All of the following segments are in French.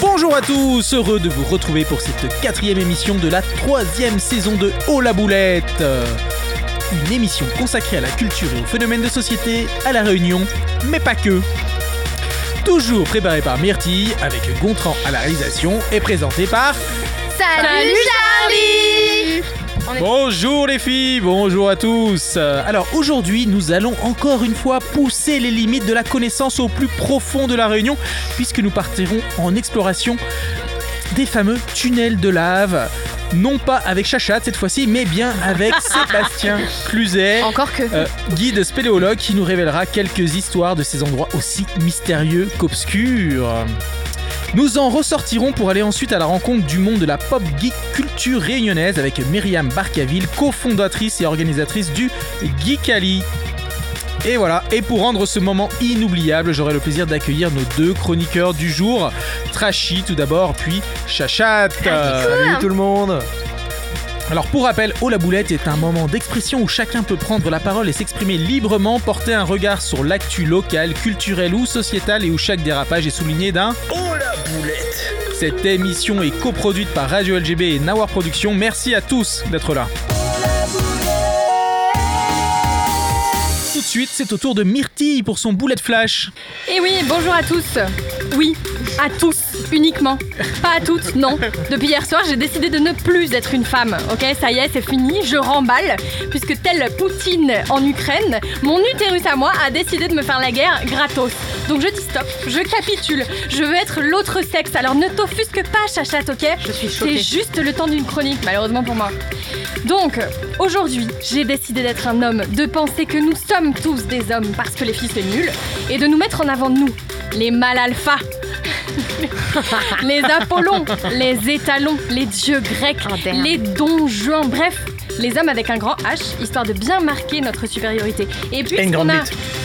Bonjour à tous, heureux de vous retrouver pour cette quatrième émission de la troisième saison de Oh la boulette Une émission consacrée à la culture et aux phénomènes de société à La Réunion, mais pas que. Toujours préparé par Myrtille, avec Gontran à la réalisation et présenté par... Salut Charlie Bonjour les filles, bonjour à tous. Alors aujourd'hui, nous allons encore une fois pousser les limites de la connaissance au plus profond de la Réunion, puisque nous partirons en exploration des fameux tunnels de lave. Non pas avec Chachat cette fois-ci, mais bien avec Sébastien Cluzet, Encore que. euh, guide spéléologue qui nous révélera quelques histoires de ces endroits aussi mystérieux qu'obscurs. Nous en ressortirons pour aller ensuite à la rencontre du monde de la pop geek culture réunionnaise avec Myriam Barcaville, cofondatrice et organisatrice du Geekali. Et voilà, et pour rendre ce moment inoubliable, j'aurai le plaisir d'accueillir nos deux chroniqueurs du jour, Trashy tout d'abord, puis Chachat. Salut tout le monde Alors pour rappel, Oh la boulette est un moment d'expression où chacun peut prendre la parole et s'exprimer librement, porter un regard sur l'actu local, culturel ou sociétal et où chaque dérapage est souligné d'un Oh la boulette Cette émission est coproduite par Radio LGB et Nawar Productions. Merci à tous d'être là. Suite, c'est au tour de Myrtille pour son boulet de flash. Et oui, bonjour à tous. Oui, à tous, uniquement. Pas à toutes, non. Depuis hier soir, j'ai décidé de ne plus être une femme. Ok, ça y est, c'est fini, je remballe. Puisque tel Poutine en Ukraine, mon utérus à moi a décidé de me faire la guerre gratos. Donc je dis stop, je capitule. Je veux être l'autre sexe, alors ne t'offusque pas, chachate, ok? Je suis C'est choquée. juste le temps d'une chronique, malheureusement pour moi. Donc, aujourd'hui, j'ai décidé d'être un homme, de penser que nous sommes tous des hommes parce que les filles c'est nul, et de nous mettre en avant nous, les mâles alpha. les Apollons, les étalons, les dieux grecs, Oh, les donjons, bref, les hommes avec un grand H, histoire de bien marquer notre supériorité. Et puisqu'on a...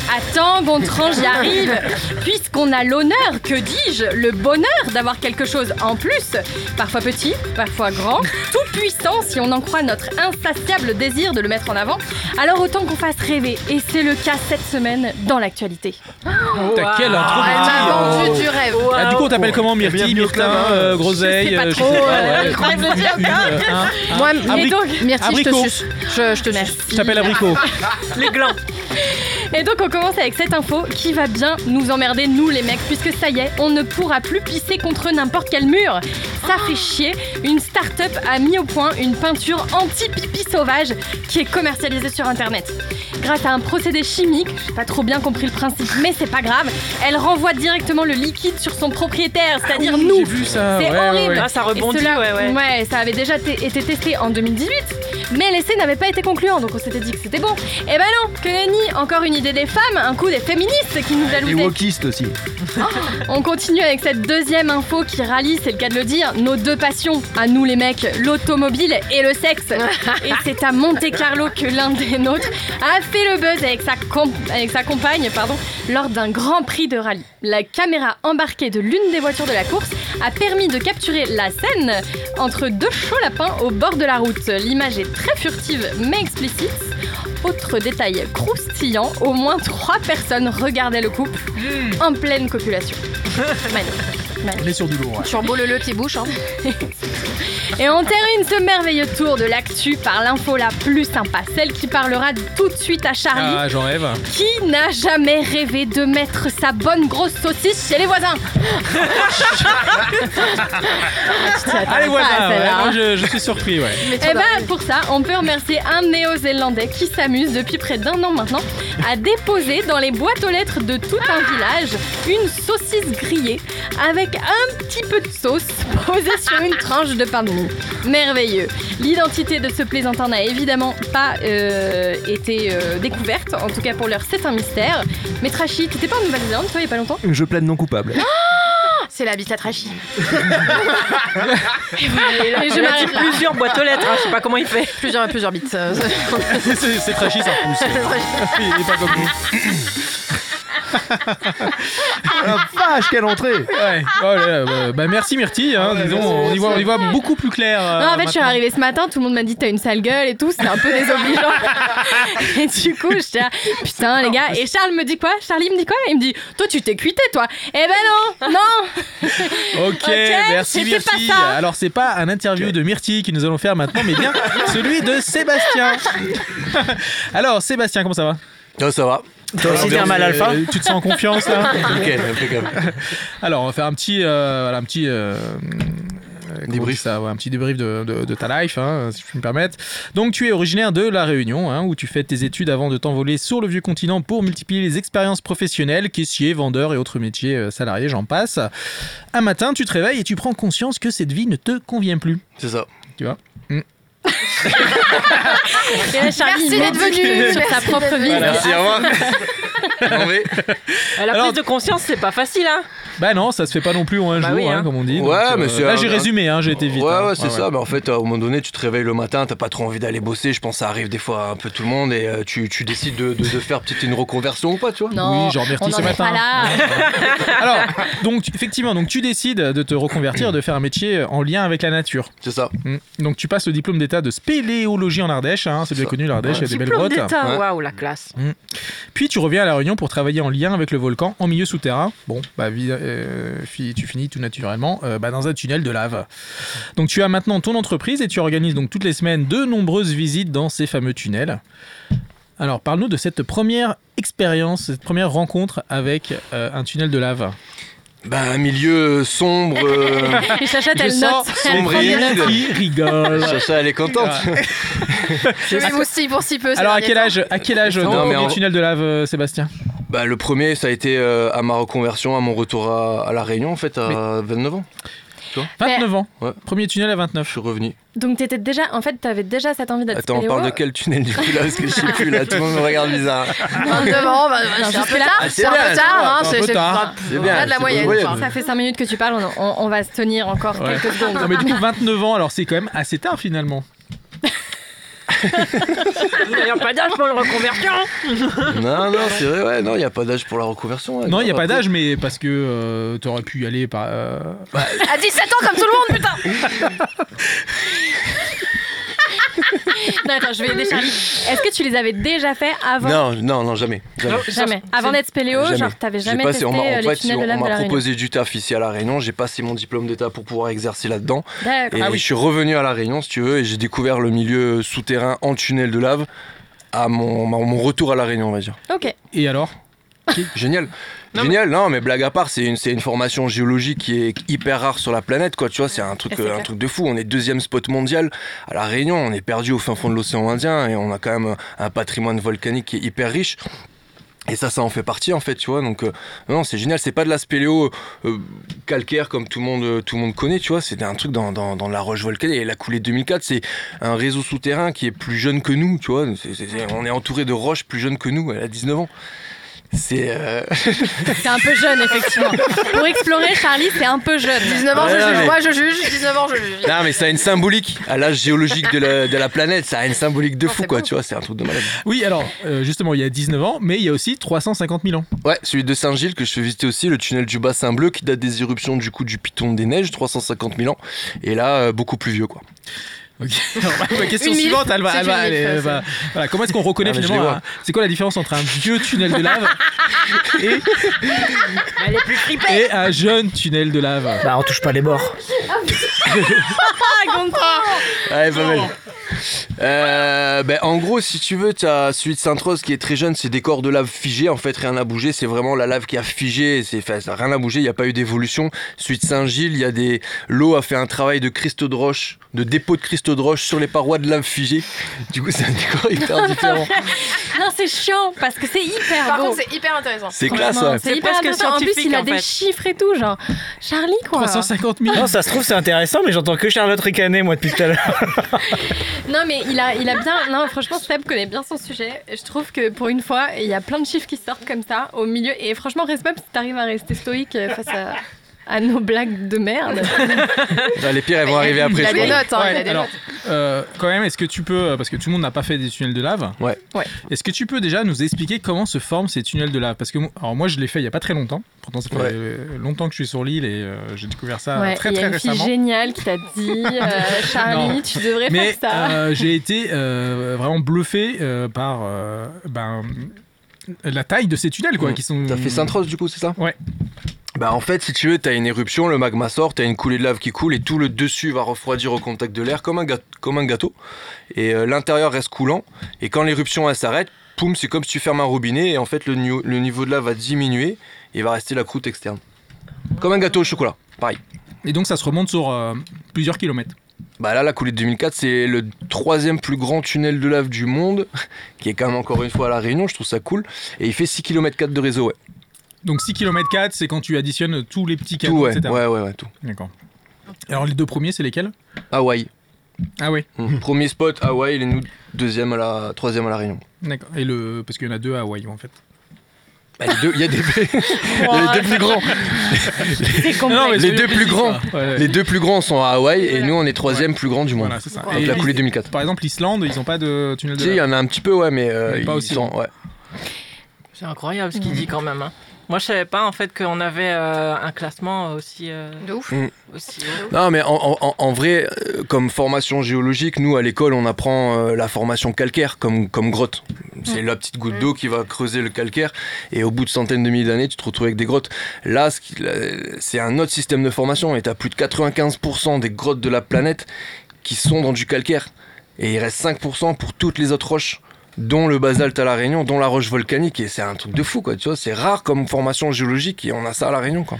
Attends, Gontran, j'y arrive. Puisqu'on a l'honneur, que dis-je, le bonheur d'avoir quelque chose en plus, parfois petit, parfois grand, tout puissant si on en croit notre insatiable désir de le mettre en avant, alors autant qu'on fasse rêver. Et c'est le cas cette semaine dans l'actualité. T'as quelle intro Elle Myrtille, m'a euh, vendu du rêve. Ah, du coup, on t'appelle comment Bienvenue Myrtille, Myrtin, euh, Groseille Je sais pas euh, trop, euh, euh, Moi, Myrtille, je te suce. Je, te suce. Je t'appelle Abricot. Les glands Et donc on commence avec cette info qui va bien nous emmerder, nous les mecs, puisque ça y est, on ne pourra plus pisser contre n'importe quel mur. Ça fait chier. Une start-up a mis au point une peinture anti-pipi sauvage qui est commercialisée sur internet. Grâce à un procédé chimique, j'ai pas trop bien compris le principe, mais c'est pas grave, elle renvoie directement le liquide sur son propriétaire, c'est-à-dire Oui, nous. J'ai vu ça. C'est ouais, horrible. ouais. Ah ça rebondit, cela- ouais ouais ça avait déjà été testé en 2018, mais l'essai n'avait pas été concluant, donc on s'était dit que c'était bon. Et ben non, que nenni, encore une idée des femmes, un coup des féministes qui nous Les wokistes aussi On continue avec cette deuxième info qui rallie, c'est le cas de le dire, nos deux passions, à nous les mecs, l'automobile et le sexe. Et c'est à Monte Carlo que l'un des nôtres a fait le buzz avec sa, com- avec sa compagne pardon, lors d'un grand prix de rallye. La caméra embarquée de l'une des voitures de la course a permis de capturer la scène entre deux chauds lapins au bord de la route. L'image est très furtive mais explicite. Autre détail croustillant, au moins trois personnes regardaient le couple en pleine copulation. Magnifique. On est sur du lourd. ouais. Turbo le le qui bouche. Hein. Et on termine ce merveilleux tour de l'actu par l'info la plus sympa, celle qui parlera tout de suite à Charlie, Ah, j'en rêve. qui n'a jamais rêvé de mettre sa bonne grosse saucisse chez les voisins. Allez, ouais, celle-là. moi, je, je suis surpris, ouais. Et ben pour ça, on peut remercier un néo-zélandais qui s'amuse depuis près d'un an maintenant à déposer dans les boîtes aux lettres de tout un village une saucisse grillée avec un petit peu de sauce posée sur une tranche de pain de Merveilleux. L'identité de ce plaisantin n'a évidemment pas euh, été euh, découverte, en tout cas pour l'heure c'est un mystère. Mais Trashy, t'étais pas en Nouvelle-Zélande toi il y a pas longtemps? Je plaide non coupable. C'est la bite à trachy. Et je Il a m'arrête là. plusieurs boîtes aux lettres, hein, je sais pas comment il fait. Plusieurs plusieurs bites. euh, c'est trashy, ça repousse. Il est pas comme nous. La vache, quelle entrée Ouais. Oh là bah, bah, merci Myrtille, hein, disons, on y, voit, on y voit beaucoup plus clair. euh, Non, en fait, je suis arrivée ce matin, tout le monde m'a dit t'as une sale gueule et tout, c'était un peu désobligeant. et du coup, j'étais là, putain, les gars. Et Charles me dit quoi? Charlie me dit quoi? Il me dit, toi, tu t'es cuité, toi. Eh ben non, non. Ok, merci Myrtille. Alors c'est pas un interview de Myrtille que nous allons faire maintenant, mais bien celui de Sébastien. Alors Sébastien, comment ça va? Oh, ça va. Toi aussi, un mal alpha Euh, Tu te sens en confiance là Nickel, impeccable. Alors on va faire un petit, euh, voilà, un petit. euh, on Débrief. ça, ouais, un petit débrief de, de- de ta life, hein, si je puis me permettre. Donc, tu es originaire de La Réunion, hein, où tu fais tes études avant de t'envoler sur le vieux continent pour multiplier les expériences professionnelles, caissier, vendeur et autres métiers euh, salariés, j'en passe. Un matin, tu te réveilles et tu prends conscience que cette vie ne te convient plus. C'est ça. Tu vois? Là, Charlie, Merci il d'être venu. sur sa propre vie. venu. Merci, au revoir. Non, mais- La Alors- prise de conscience, c'est pas facile, hein Bah non, ça se fait pas non plus en un Bah jour, oui, hein, hein. comme on dit. Ouais, Donc, mais c'est Là, j'ai résumé, hein, j'ai été vite. Ouais, hein. ouais, c'est ça. Mais en fait, à un moment donné, tu te réveilles le matin, t'as pas trop envie d'aller bosser. Je pense que ça arrive des fois à un peu tout le monde et euh, tu, tu décides de, de- de faire peut-être une reconversion ou pas, tu vois. Non, Oui, Myrtille n'en ce matin. pas là. Alors, donc, effectivement, donc tu décides de te reconvertir, de faire un métier en lien avec la nature. C'est ça. Mm. Donc tu passes le diplôme d'état de spéléologie en Ardèche, hein, c'est bien Ça. connu l'Ardèche, il y a des belles Diplôme grottes. waouh, la classe. Puis tu reviens à La Réunion pour travailler en lien avec le volcan en milieu souterrain. Bon, bah euh, tu finis tout naturellement euh, bah, dans un tunnel de lave. Donc tu as maintenant ton entreprise et tu organises donc toutes les semaines de nombreuses visites dans ces fameux tunnels. Alors parle-nous de cette première expérience, cette première rencontre avec euh, un tunnel de lave. Bah, un milieu sombre. euh, Et Chacha, elle note. sombre et humide. Qui rigole. Chacha, elle est contente. Je m'émoustille pour si peu. Alors à quel âge, à quel âge Non, ton mais premier en- tunnel de lave, euh, Sébastien? Bah, le premier, ça a été euh, à ma reconversion, à mon retour à, à La Réunion, en fait, à 29 ans. 29 ans. Ouais. Premier tunnel à 29. Je suis revenu. Donc t'étais déjà, en fait, t'avais déjà cette envie d'être Attends, on parle de quel tunnel du coup là Parce que je sais plus là, tout le monde me regarde bizarre. 29 ans, bah, c'est un peu là, tard. c'est un peu tard, hein. c'est un C'est peu c'est tard. pas- C'est bien, de la moyenne. Ça fait 5 minutes que tu parles, on, on- on va se tenir encore Ouais. quelques secondes. Non mais du coup 29 ans, alors c'est quand même assez tard finalement. Il n'y a pas d'âge pour une reconversion. Non, non, c'est vrai, ouais, non, il n'y a pas d'âge pour la reconversion. ouais, Non, il n'y a pas après. d'âge, mais parce que euh, t'aurais pu y aller par. euh, À 17 ans, comme tout le monde, putain. Non, attends, je vais aider Charlie. Est-ce que tu les avais déjà fait avant Non, non, non, jamais. jamais. Jamais. Avant d'être spéléo, Jamais. genre t'avais jamais passé- testé on euh, en les fait, tunnels on de lave de m'a la Réunion proposé du taf ici à La Réunion. J'ai passé mon diplôme d'état pour pouvoir exercer là-dedans. Et Ah oui. je suis revenu à La Réunion, si tu veux, et j'ai découvert le milieu souterrain en tunnel de lave à mon retour à La Réunion, on va dire. Ok. Et alors? Génial. Non, Génial, non mais blague à part, c'est une, une formation géologique qui est hyper rare sur la planète, quoi. Tu vois, c'est un truc, euh, un truc de fou. On est deuxième spot mondial à la Réunion. On est perdu au fin fond de l'océan Indien et on a quand même un patrimoine volcanique qui est hyper riche. Et ça, ça en fait partie en fait, tu vois. Donc, euh, non, c'est génial. C'est pas de la spéléo euh, calcaire comme tout le monde, euh, tout le monde connaît, tu vois. C'est un truc dans, dans, dans la roche volcanique. Et la coulée 2004, c'est un réseau souterrain qui est plus jeune que nous, tu vois. On est entouré de roches plus jeunes que nous. Elle a 19 ans. C'est. euh, C'est un peu jeune, effectivement. Pour explorer, Charlie, c'est un peu jeune. 19 ans, je Ouais, juge. mais- Moi, je juge. 19 ans, je juge. Non, mais ça a une symbolique à l'âge géologique de la, de la planète. Ça a une symbolique de Non, fou, quoi. beau. Tu vois, c'est un truc de malade. Oui, alors euh, justement, il y a 19 ans, mais il y a aussi 350 000 ans. Ouais, celui de Saint-Gilles que je fais visiter aussi, le tunnel du Bassin Bleu qui date des éruptions du coup du Piton des Neiges, 350 000 ans. Et là, euh, beaucoup plus vieux, quoi. Ok. Alors, ma question Une suivante, elle va, elle va elle va- voilà, comment est-ce qu'on reconnaît Ah, finalement un- C'est quoi la différence entre un vieux tunnel de lave et, Elle est plus flippée. et un jeune tunnel de lave Bah, on touche pas les bords. Ouais, pas mal. Euh, ben, en gros, si tu veux, tu as celui de Sainte-Rose qui est très jeune, c'est des corps de lave figés. En fait, rien n'a bougé. C'est vraiment la lave qui a figé. C'est, enfin, ça, rien n'a bougé. Il n'y a pas eu d'évolution. Celui de Saint-Gilles, il y a des. L'eau a fait un travail de cristaux de roche, de dépôt de cristaux de roche sur les parois de lave figée. Du coup, c'est un décor hyper différent. Non, c'est chiant parce que c'est hyper Par beau. contre, c'est hyper intéressant. C'est classe, ouais. C'est hyper presque intéressant. En plus, il a en des chiffres et tout, genre Charlie quoi. 350 000 Non, ça se trouve, c'est intéressant, mais j'entends que Charlotte ricaner, moi, depuis tout à l'heure. Non, mais il a, bien. Non, franchement, Seb connaît bien son sujet. Je trouve que pour une fois, il y a plein de chiffres qui sortent comme ça au milieu. Et franchement, respect si t'arrives à rester stoïque euh, face à, à nos blagues de merde. Ah, les pires, elles vont arriver après. Il a je des notes, hein, il Ouais, a des alors, notes. euh, quand même, est-ce que tu peux, euh, parce que tout le monde n'a pas fait des tunnels de lave. Ouais. Ouais. Est-ce que tu peux déjà nous expliquer comment se forment ces tunnels de lave? Parce que alors moi, je l'ai fait il y a pas très longtemps. Pourtant, ça fait Ouais. longtemps que je suis sur l'île et euh, j'ai découvert ça Ouais, très il y très a une fille récemment. géniale qui t'a dit euh, Charlie, Non. tu devrais Mais faire ça. euh, j'ai été euh, vraiment bluffé euh, par euh, ben, la taille de ces tunnels, quoi, Mm. qui sont. T'as fait Sainte-Rose du coup, c'est ça? Ouais. Bah en fait, si tu veux, t'as une éruption, le magma sort, t'as une coulée de lave qui coule et tout le dessus va refroidir au contact de l'air comme un, gâteau, comme un gâteau. Et euh, l'intérieur reste coulant. Et quand l'éruption elle s'arrête, poum, c'est comme si tu fermes un robinet et en fait le, niveau- le niveau de lave va diminuer et va rester la croûte externe. Comme un gâteau au chocolat, pareil. Et donc ça se remonte sur euh, plusieurs kilomètres. Bah là, la coulée de 2004, c'est le troisième plus grand tunnel de lave du monde, qui est quand même encore une fois à La Réunion, je trouve ça cool. Et il fait 6 km 4 de réseau, ouais. Donc 6 km 4, c'est quand tu additionnes tous les petits Tout, canaux, ouais, etc. ouais, ouais, ouais, tout. D'accord. Alors les deux premiers, c'est lesquels? Hawaï. Ah ouais, Mhm. Premier spot, Hawaï, et nous, deuxième à la, troisième à La Réunion. d'accord. Et le parce qu'il y en a deux à Hawaï en fait. Bah, les deux, il y a des, il y a les deux plus grands. Non, mais Les deux plus grands. Ouais. Les deux plus grands sont à Hawaï et nous on est troisième plus grand du monde. Voilà, c'est ça. Avec Et la coulée 2004. Par exemple, l'Islande, ils ont pas de tunnel de sais, il y en a un petit peu, ouais, mais euh, pas ils aussi sont- ouais. C'est incroyable ce qu'il dit quand même. hein. Moi, je savais pas en fait qu'on avait euh, un classement aussi. euh, De ouf. aussi haut. Non, mais en, en- en vrai, euh, comme formation géologique, nous à l'école, on apprend euh, la formation calcaire comme, comme grotte. C'est la petite goutte d'eau qui va creuser le calcaire, et au bout de centaines de milliers d'années, tu te retrouves avec des grottes. Là, c'est un autre système de formation, et tu as plus de 95% des grottes de la planète qui sont dans du calcaire. Et il reste 5% pour toutes les autres roches dont le basalte à la Réunion, dont la roche volcanique, et c'est un truc de fou, quoi. Tu vois, c'est rare comme formation géologique, et on a ça à la Réunion, quoi.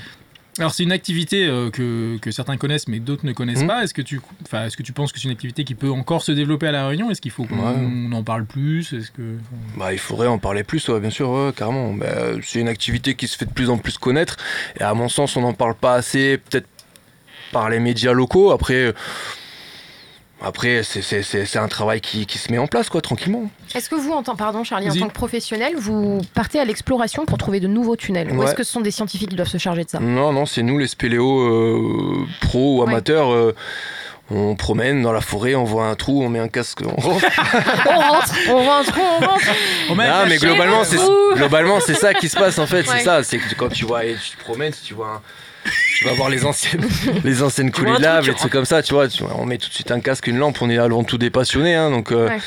Alors c'est une activité euh, que, que certains connaissent mais d'autres ne connaissent Mhm. pas. Est-ce que tu, est-ce que tu penses que c'est une activité qui peut encore se développer à la Réunion? Est-ce qu'il faut qu'on Ouais. en parle plus? Est-ce que Bah, il faudrait en parler plus, ouais, bien sûr, ouais, carrément. Bah, c'est une activité qui se fait de plus en plus connaître, et à mon sens, on n'en parle pas assez, peut-être par les médias locaux. Après, après c'est, c'est- c'est- c'est un travail qui, qui se met en place, quoi, tranquillement. Est-ce que vous, en tant, pardon Charlie, en tant que professionnel, vous partez à l'exploration pour trouver de nouveaux tunnels? Ou est-ce que ce sont des scientifiques qui doivent se charger de ça? Non, non, c'est nous, les spéléos euh, pros ou Ouais. amateurs. euh, on promène dans la forêt, on voit un trou, on met un casque. On rentre. On rentre, on rentre, on rentre Ah, mais globalement, le c'est trou globalement c'est ça qui se passe en fait. Ouais. C'est ça, c'est que quand tu vois, et tu te promènes, tu vois, un- tu vas voir les anciennes, les anciennes coulées vois de un lave, truc, les trucs comme ça. Tu vois, tu on met tout de suite un casque, une lampe. On est avant tout des passionnés, hein, donc euh, Ouais.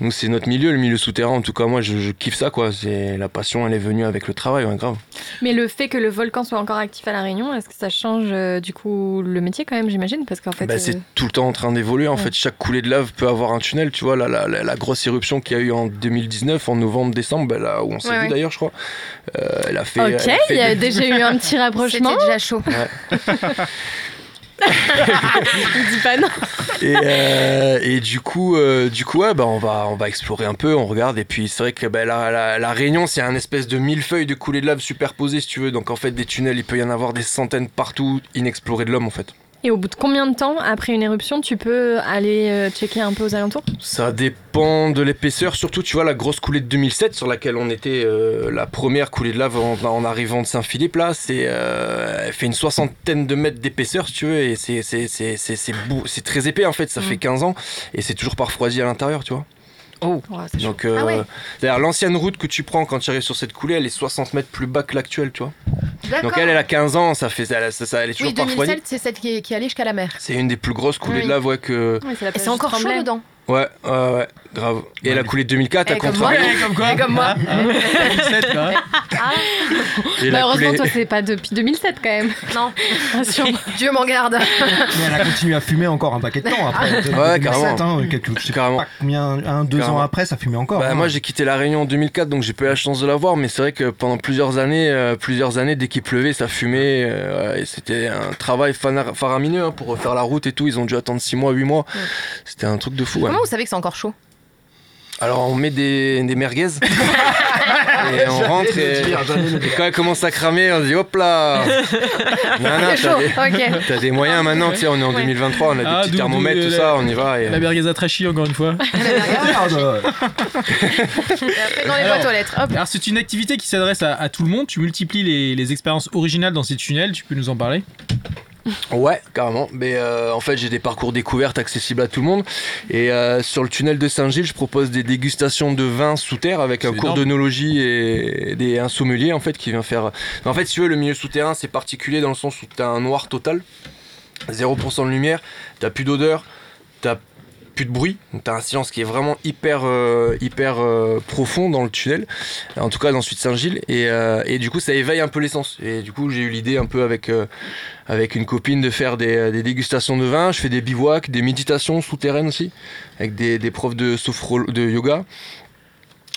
nous c'est notre milieu, le milieu souterrain. En tout cas, moi, je, je kiffe ça, quoi. C'est la passion, elle est venue avec le travail, ouais, grave. Mais le fait que le volcan soit encore actif à La Réunion, est-ce que ça change euh, du coup le métier quand même, j'imagine Parce qu'en fait. Bah, euh, c'est tout le temps en train d'évoluer. En Ouais. fait, chaque coulée de lave peut avoir un tunnel. Tu vois, la, la, la- la grosse éruption qu'il y a eu en 2019, en novembre-décembre, bah, là où on s'est Ouais, vu ouais. d'ailleurs, je crois. euh, elle a fait. Ok, il y a des- déjà eu un petit rapprochement. C'était déjà chaud. Euh, et du coup, euh, du coup, bah, on va, on va explorer un peu, on regarde. Et puis c'est vrai que bah, la Réunion, c'est un espèce de millefeuille de coulées de lave superposées, si tu veux. Donc en fait, des tunnels, il peut y en avoir des centaines partout, inexplorés de l'homme, en fait. Et au bout de combien de temps, après une éruption, tu peux aller euh, checker un peu aux alentours? Ça dépend de l'épaisseur. Surtout, tu vois, la grosse coulée de 2007 sur laquelle on était, euh, la première coulée de lave en, en arrivant de Saint-Philippe, là, c'est, euh, elle fait une soixantaine de mètres d'épaisseur, si tu veux. Et c'est, très épais, en fait. Ça Mm. fait 15 ans. Et c'est toujours pas refroidi à l'intérieur, tu vois. Ouais, c'est chaud. Donc, euh, Ah ouais. c'est-à-dire l'ancienne route que tu prends quand tu arrives sur cette coulée, elle est 60 mètres plus bas que l'actuelle, tu vois. Donc elle, elle a 15 ans, ça fait, elle, ça, ça- elle est toujours Oui, pas refroidie. 2007, c'est celle qui est, qui est allée jusqu'à la mer. C'est une des plus grosses coulées Oui. de lave, ouais, que. Ouais, c'est encore chaud dedans. Ouais, ouais, ouais, grave. Et Ouais. la coulée de 2004, à Eh, comme contrario. moi. comme quoi Et comme moi. Hein 2007, quoi. Et Bah, la heureusement, coulée- toi, c'est pas depuis 2007 quand même. Non. Dieu m'en garde. Mais elle a continué à fumer encore un paquet de temps après. Ouais, 2007, carrément. hein, quelques- je sais Carrément. pas combien, un, deux Carrément. ans après, ça fumait encore. Bah, hein. moi j'ai quitté la Réunion en 2004 donc j'ai pas eu la chance de la voir mais c'est vrai que pendant plusieurs années euh, plusieurs années dès qu'il pleuvait ça fumait euh, et c'était un travail faramineux hein, pour refaire la route et tout ils ont dû attendre 6 mois 8 mois c'était un truc de fou vous savez que c'est encore chaud? Alors on met des, des merguez et on rentre et, et quand elle commence à cramer on se dit hop là C'est t'as chaud, des, ok. t'as des moyens maintenant tu sais on est en Ouais. 2023 on a des Ah, petits thermomètres tout ça on y va et, La merguez à trashy, encore une fois. Ah, bah, Après, dans les Alors. boîtes aux lettres. Hop. Alors, c'est une activité qui s'adresse à, à tout le monde. Tu multiplies les, les expériences originales dans ces tunnels. Tu peux nous en parler? Ouais, carrément. Mais euh, en fait, j'ai des parcours découvertes accessibles à tout le monde. Et euh, sur le tunnel de Saint-Gilles, je propose des dégustations de vin sous terre avec un cours énorme. d'œnologie et des, un sommelier en fait qui vient faire. En fait, si tu veux, le milieu souterrain, c'est particulier dans le sens où t'as un noir total, 0% de lumière, t'as plus d'odeur, t'as plus de bruit, donc t'as un silence qui est vraiment hyper, euh, hyper euh, profond dans le tunnel, en tout cas dans de Saint-Gilles, et, euh, et du coup ça éveille un peu l'essence. Et du coup j'ai eu l'idée un peu avec, une copine de faire des, dégustations de vin, je fais des bivouacs, des méditations souterraines aussi, avec des, des profs de, de yoga.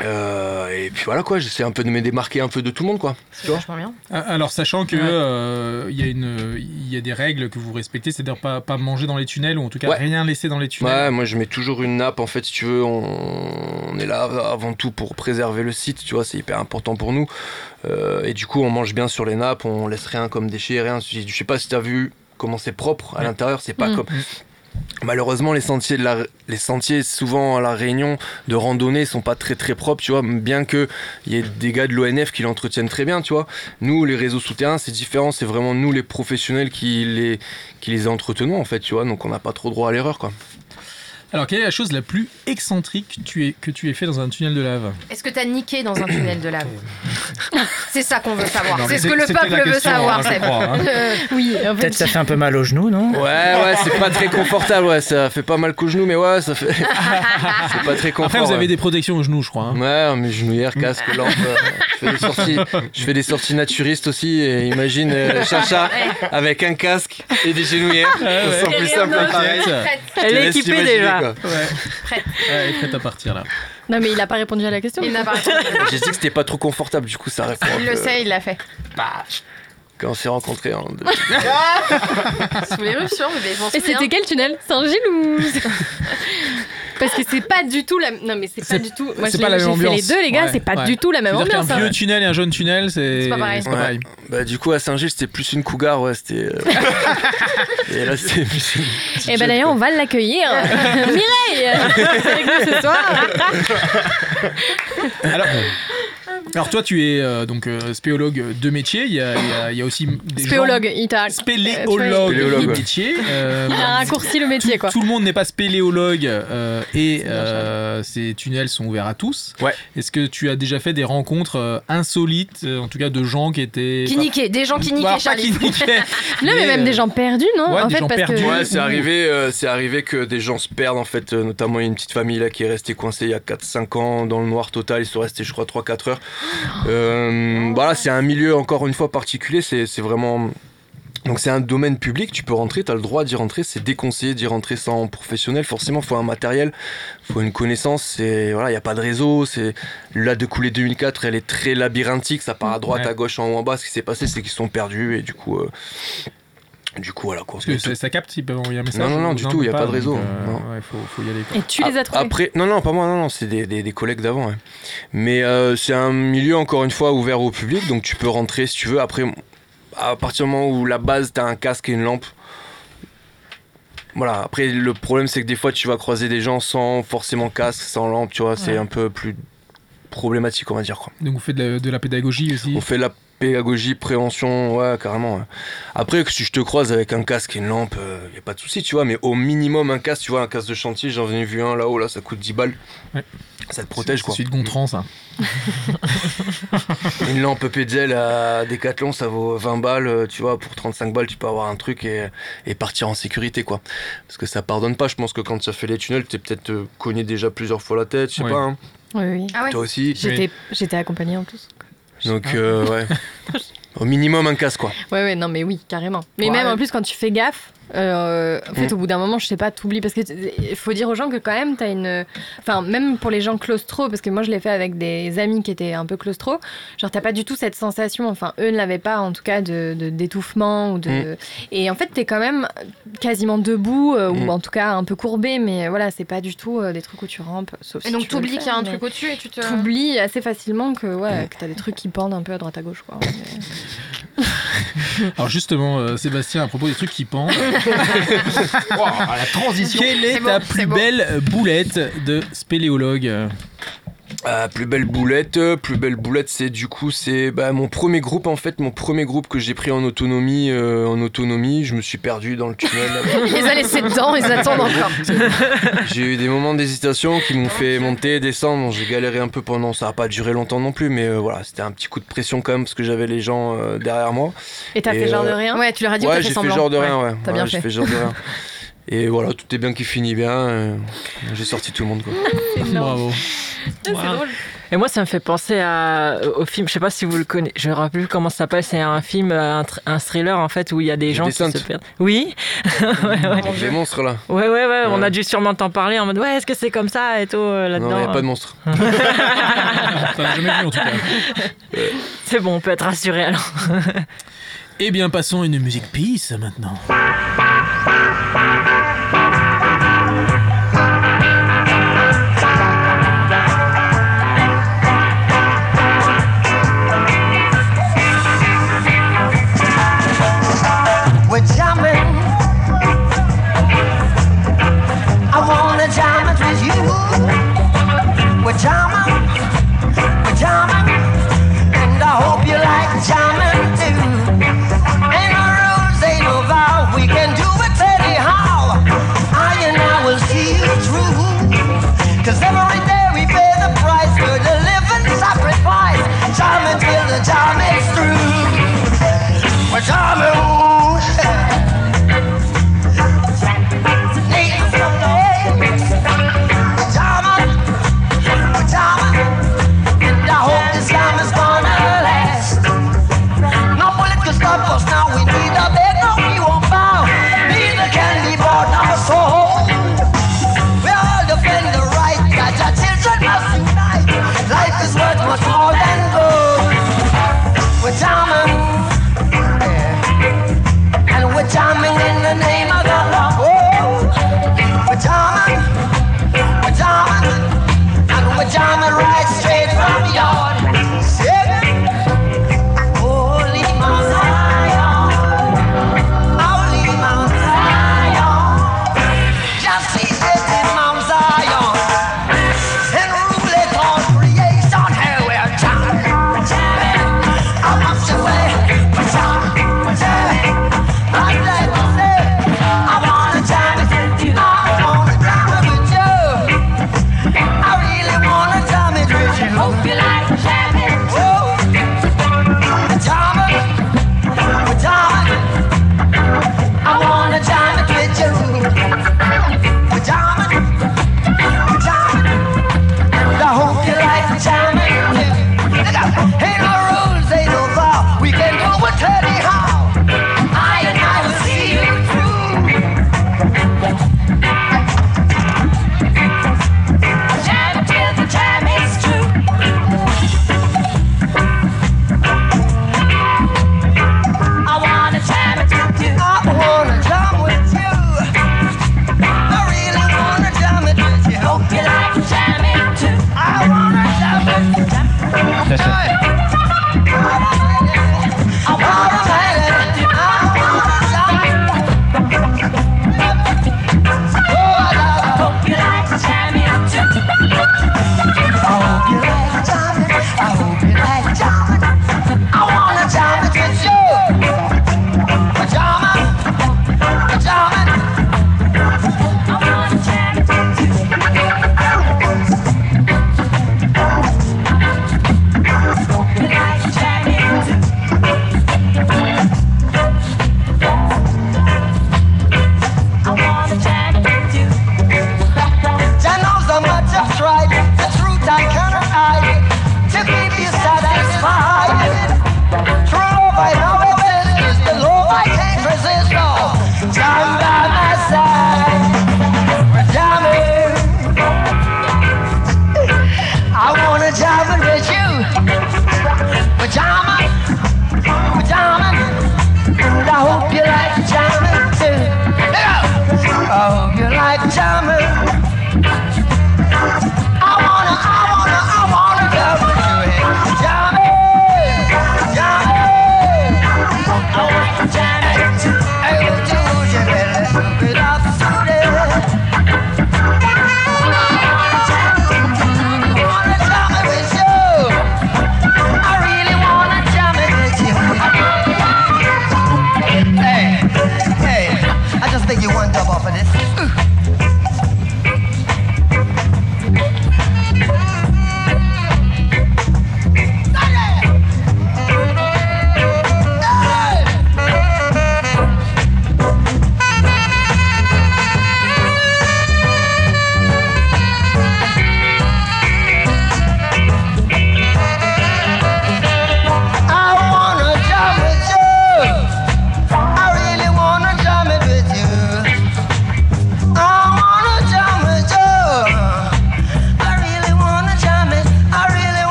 Euh, et puis voilà quoi, j'essaie un peu de me démarquer un peu de tout le monde quoi. C'est vachement bien. Ah, Alors, sachant que Ouais. euh, il y, a une- il y a des règles que vous respectez, c'est-à-dire pas, pas manger dans les tunnels ou en tout cas Ouais. rien laisser dans les tunnels. Ouais, moi je mets toujours une nappe en fait, si tu veux, on, on est là avant tout pour préserver le site, tu vois, c'est hyper important pour nous. Euh, et du coup, on mange bien sur les nappes, on laisse rien comme déchets, rien. Je sais pas si t'as vu comment c'est propre à Ouais. l'intérieur, c'est pas Mm. comme. Malheureusement, les sentiers, souvent à la Réunion de randonnée sont pas très très propres, tu vois. Bien que il y ait des gars de l'ONF qui l'entretiennent très bien, tu vois. Nous, les réseaux souterrains, c'est différent. C'est vraiment nous, les professionnels, qui les qui entretenons en fait, tu vois. Donc, on n'a pas trop droit à l'erreur, quoi. Alors, quelle est la chose la plus excentrique que tu aies, que tu aies fait dans un tunnel de lave Est-ce que t'as niqué dans un tunnel de lave C'est ça qu'on veut savoir. Mais C'est ce que le peuple veut savoir, hein, crois, hein. Euh, Oui, en fait, Peut-être ça fait un peu mal aux genoux, non? Ouais, ouais, c'est pas très confortable, ouais, ça fait pas mal qu'au genou, mais ouais, ça fait. c'est pas très confort. Après, vous avez ouais. des protections aux genoux, je crois. hein. Ouais, mes genouillères, casque, lampe. euh, je, fais des sorties, je fais des sorties naturistes aussi. Et imagine euh, Chacha avec un casque et des genouillères. Ça sent plus simple Elle est équipée déjà. Quoi. Ouais. Prête à partir là. Non, mais il a pas répondu à la question. Il n'a pas répondu. J'ai dit que c'était pas trop confortable, du coup ça répond. Il le peu, sait, il l'a fait. Quand on s'est rencontrés. de- Sous l'éruption, mais je m'en Et c'était quel tunnel? Saint-Gilles ou Parce que c'est pas du tout la. Non, mais c'est pas du tout. Moi, c'est je pas l'ai- la même j'ai fait les ambiance. deux, les gars. Ouais, c'est pas ouais. du tout la même ambiance. hein. vieux tunnel et un jeune tunnel, c'est C'est pas pareil. pas Ouais. pareil. Bah, du coup, à Saint-Gilles, c'était plus une cougar, ouais, c'était. euh, et là, c'était plus une. Et ben jette, d'ailleurs, quoi. on va l'accueillir. Mireille C'est avec nous ce soir. Alors, alors toi, tu es euh, donc euh, spéologue de métier. Il y a, il y a- il y a aussi des gens- Spéologue, il t'a. Spéléologue Spéléologue, de ouais. métier. Euh, Il a raccourci le métier, tout, quoi. tout le monde n'est pas spéléologue euh, et euh, ces tunnels sont ouverts à tous. Ouais. Est-ce que tu as déjà fait des rencontres euh, insolites, euh, en tout cas de gens qui étaient Qui niquait, des gens qui niquaient, Bah, pas Charlie. qui niquaient, Non, mais même euh, des gens perdus, non ouais, En des fait, gens parce perdus. que. Ouais, c'est arrivé, euh, c'est arrivé que des gens se perdent en fait, euh, notamment il y a une petite famille là qui est restée coincée il y a 4-5 ans dans le noir total, ils sont restés je crois 3-4 heures. Euh, voilà, c'est un milieu encore une fois particulier, c'est vraiment... Donc c'est un domaine public, tu peux rentrer, tu as le droit d'y rentrer, c'est déconseillé d'y rentrer sans professionnel, forcément faut un matériel, faut une connaissance, c'est voilà, il y a pas de réseau, c'est la de coulée 2004, elle est très labyrinthique, ça part à droite, Ouais. à gauche, en haut, en bas, ce qui s'est passé c'est qu'ils sont perdus et du coup euh, du coup voilà quoi. Parce que ça, ça capte s'ils peuvent envoyer un message Non, non, non, du tout, il y a pas de réseau, donc, euh, non. ouais, faut, faut y aller. quoi. Et tu les as trouvés. Après, non, non, pas moi, non, non, c'est des, des- des collègues d'avant. ouais. Mais euh, c'est un milieu, encore une fois, ouvert au public, donc tu peux rentrer si tu veux. Après, à partir du moment où la base, t'as un casque et une lampe. Voilà, après, le problème, c'est que des fois, tu vas croiser des gens sans forcément casque, sans lampe, tu vois, c'est Ouais. un peu plus problématique, on va dire. Quoi. Donc vous faites de la, de la pédagogie aussi. On fait de la pédagogie, prévention, ouais, carrément. ouais. Après, que si je te croise avec un casque et une lampe, il n'y a pas de souci, tu vois, mais au minimum, un casque, tu vois, un casque de chantier, j'en ai vu un là-haut, là, ça coûte 10 balles. Ouais. Ça te protège, C'est quoi. Celui de Gontran, ça. Une lampe PDL à Decathlon, ça vaut 20 balles, euh, tu vois, pour 35 balles, tu peux avoir un truc et, et partir en sécurité, quoi. Parce que ça pardonne pas, je pense que quand tu as fait les tunnels, t'es peut-être euh, cogné déjà plusieurs fois la tête, je sais Ouais. pas, hein. Oui, oui. Ah ouais toi aussi. J'étais, j'étais accompagnée en plus. Donc, euh, ouais. Au minimum, un casque, quoi. Ouais, ouais, non, mais oui, carrément. Mais Ouais. même en plus, quand tu fais gaffe, euh, en fait, Mm. au bout d'un moment, je sais pas, t'oublies. Parce que il faut dire aux gens que quand même, t'as une. Enfin, même pour les gens claustro, parce que moi, je l'ai fait avec des amis qui étaient un peu claustro, genre, t'as pas du tout cette sensation, enfin, eux ne l'avaient pas, en tout cas, de, de- d'étouffement. ou de... Et en fait, t'es quand même quasiment debout, euh, ou Mm. en tout cas un peu courbé, mais voilà, c'est pas du tout euh, des trucs où tu rampes. Sauf Et si donc t'oublies qu'il y a un truc au-dessus et tu te. T'oublies assez facilement que, ouais, Mm. que t'as des trucs qui pendent un peu à droite à gauche, quoi. Mais- Alors justement, euh, Sébastien, à propos des trucs qui pendent, Wow, la transition. quelle est ta bon, plus bon. belle boulette de spéléologue? Ah, plus belle boulette, euh, plus belle boulette, c'est du coup c'est bah, mon premier groupe en fait, mon premier groupe que j'ai pris en autonomie, euh, en autonomie. Je me suis perdu dans le tunnel. Il les a laissés dedans, ils attendent encore. j'ai eu des moments d'hésitation qui m'ont fait monter, descendre. Bon, j'ai galéré un peu pendant, ça n'a pas duré longtemps non plus, mais euh, voilà, c'était un petit coup de pression quand même parce que j'avais les gens euh, derrière moi. Et t'as fait genre de rien? Ouais, tu leur as dit que ouais, t'as j'ai fait genre de rien, ouais. t'as Ouais, bien j'ai fait. fait genre de rien. Et voilà, tout est bien qui finit bien. euh, j'ai sorti tout le monde quoi. Bravo. C'est drôle. Et moi, ça me fait penser à, au film, je sais pas si vous le connaissez, je me rappelle plus comment ça s'appelle, c'est un film, un, thr- un thriller en fait, où il y a des gens qui se perdent. Oui Les monstres là. Ouais, ouais, ouais, on Ouais. a dû sûrement t'en parler en mode, ouais, est-ce que c'est comme ça et tout euh, là-dedans Non, il n'y a pas de monstres. T'en as jamais vu en tout cas. C'est bon, on peut être rassuré alors. Eh bien, passons à une musique peace maintenant.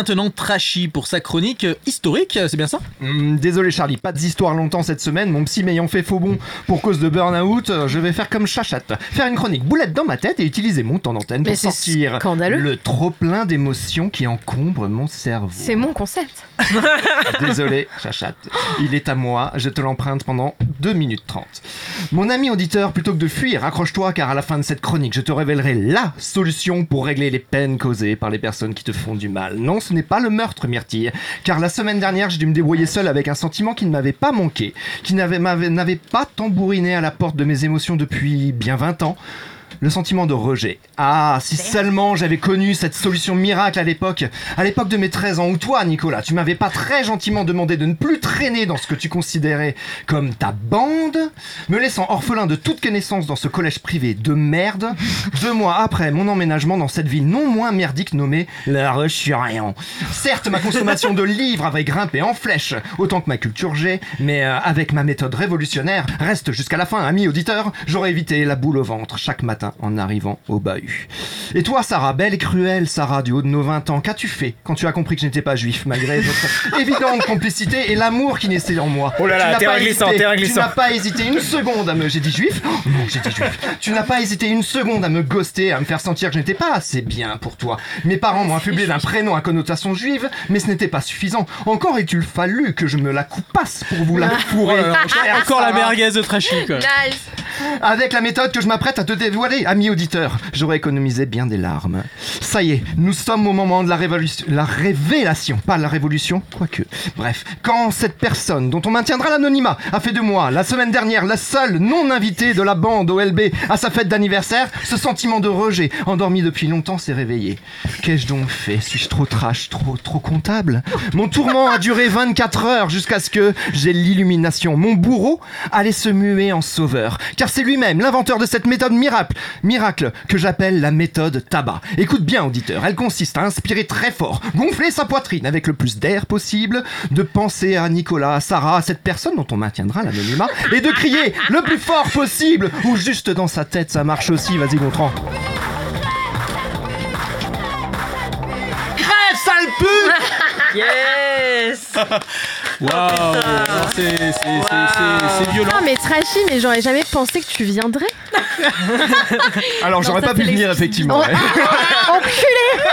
Maintenant Trashy pour sa chronique historique, c'est bien ça Hum, désolé Charlie, pas d'histoire longtemps cette semaine. Mon psy m'ayant fait faux bon pour cause de burn-out, euh, je vais faire comme Chachat. Faire une chronique boulette dans ma tête et utiliser mon temps d'antenne Mais pour c'est sortir scandaleux. le trop plein d'émotions qui encombre mon cerveau. C'est mon concept. Désolé, Chachat. Il est à moi, je te l'emprunte pendant 2 minutes 30. Mon ami auditeur, plutôt que de fuir, accroche-toi car à la fin de cette chronique, je te révélerai LA solution pour régler les peines causées par les personnes qui te font du mal. Non, ce n'est pas le meurtre, Myrtille, car la semaine dernière, j'ai dû me débrouiller seul avec un sentiment qui ne m'avait pas manqué, qui n'avait pas tambouriné à la porte de mes émotions depuis bien 20 ans. Le sentiment de rejet. Ah, si seulement j'avais connu cette solution miracle à l'époque, à l'époque de mes 13 ans, où toi, Nicolas, tu m'avais pas très gentiment demandé de ne plus traîner dans ce que tu considérais comme ta bande, me laissant orphelin de toute connaissance dans ce collège privé de merde, deux mois après mon emménagement dans cette ville non moins merdique nommée La Roche-sur-Yon. Certes, ma consommation de livres avait grimpé en flèche, autant que ma culture G, mais euh, avec ma méthode révolutionnaire, reste jusqu'à la fin, ami auditeur, j'aurais évité la boule au ventre chaque matin en arrivant au bahut. Et toi, Sarah, belle et cruelle Sarah du haut de nos 20 ans, qu'as-tu fait quand tu as compris que je n'étais pas juif, malgré votre évidente complicité et l'amour qui naissait en moi? Oh là là, Tu n'as terrain pas glissant, hésité- terrain Tu glissant. n'as pas hésité une seconde à me... J'ai dit juif? Oh non, j'ai dit juif. Tu n'as pas hésité une seconde à me ghoster, à me faire sentir que je n'étais pas assez bien pour toi. Mes parents m'ont affublé d'un prénom à connotation juive, mais ce n'était pas suffisant. Encore est-il fallu que je me la coupasse pour vous la fourrer. chère Encore la merguez de Trashy, quoi. Nice. Avec la méthode que je m'apprête à te dévoiler, ami auditeur, j'aurais économisé bien des larmes. Ça y est, nous sommes au moment de la révélation, pas la révolution, quoique. Bref, quand cette personne, dont on maintiendra l'anonymat, a fait de moi, la semaine dernière, la seule non-invitée de la bande OLB à sa fête d'anniversaire, ce sentiment de rejet, endormi depuis longtemps, s'est réveillé. Qu'ai-je donc fait? Suis-je trop trash, trop, trop comptable? Mon tourment a duré 24 heures jusqu'à ce que j'ai l'illumination. Mon bourreau allait se muer en sauveur, car c'est lui-même l'inventeur de cette méthode miracle, miracle que j'appelle la méthode tabac. Écoute bien, auditeur, elle consiste à inspirer très fort, gonfler sa poitrine avec le plus d'air possible, de penser à Nicolas, à Sarah, à cette personne dont on maintiendra l'anonymat, et de crier le plus fort possible, ou juste dans sa tête, ça marche aussi, vas-y Gontran. Crève, sale pute Yes Waouh C'est violent. Non mais trashy, mais j'aurais jamais pensé que tu viendrais. Alors j'aurais pas pu venir effectivement. Oh. ouais. Enculé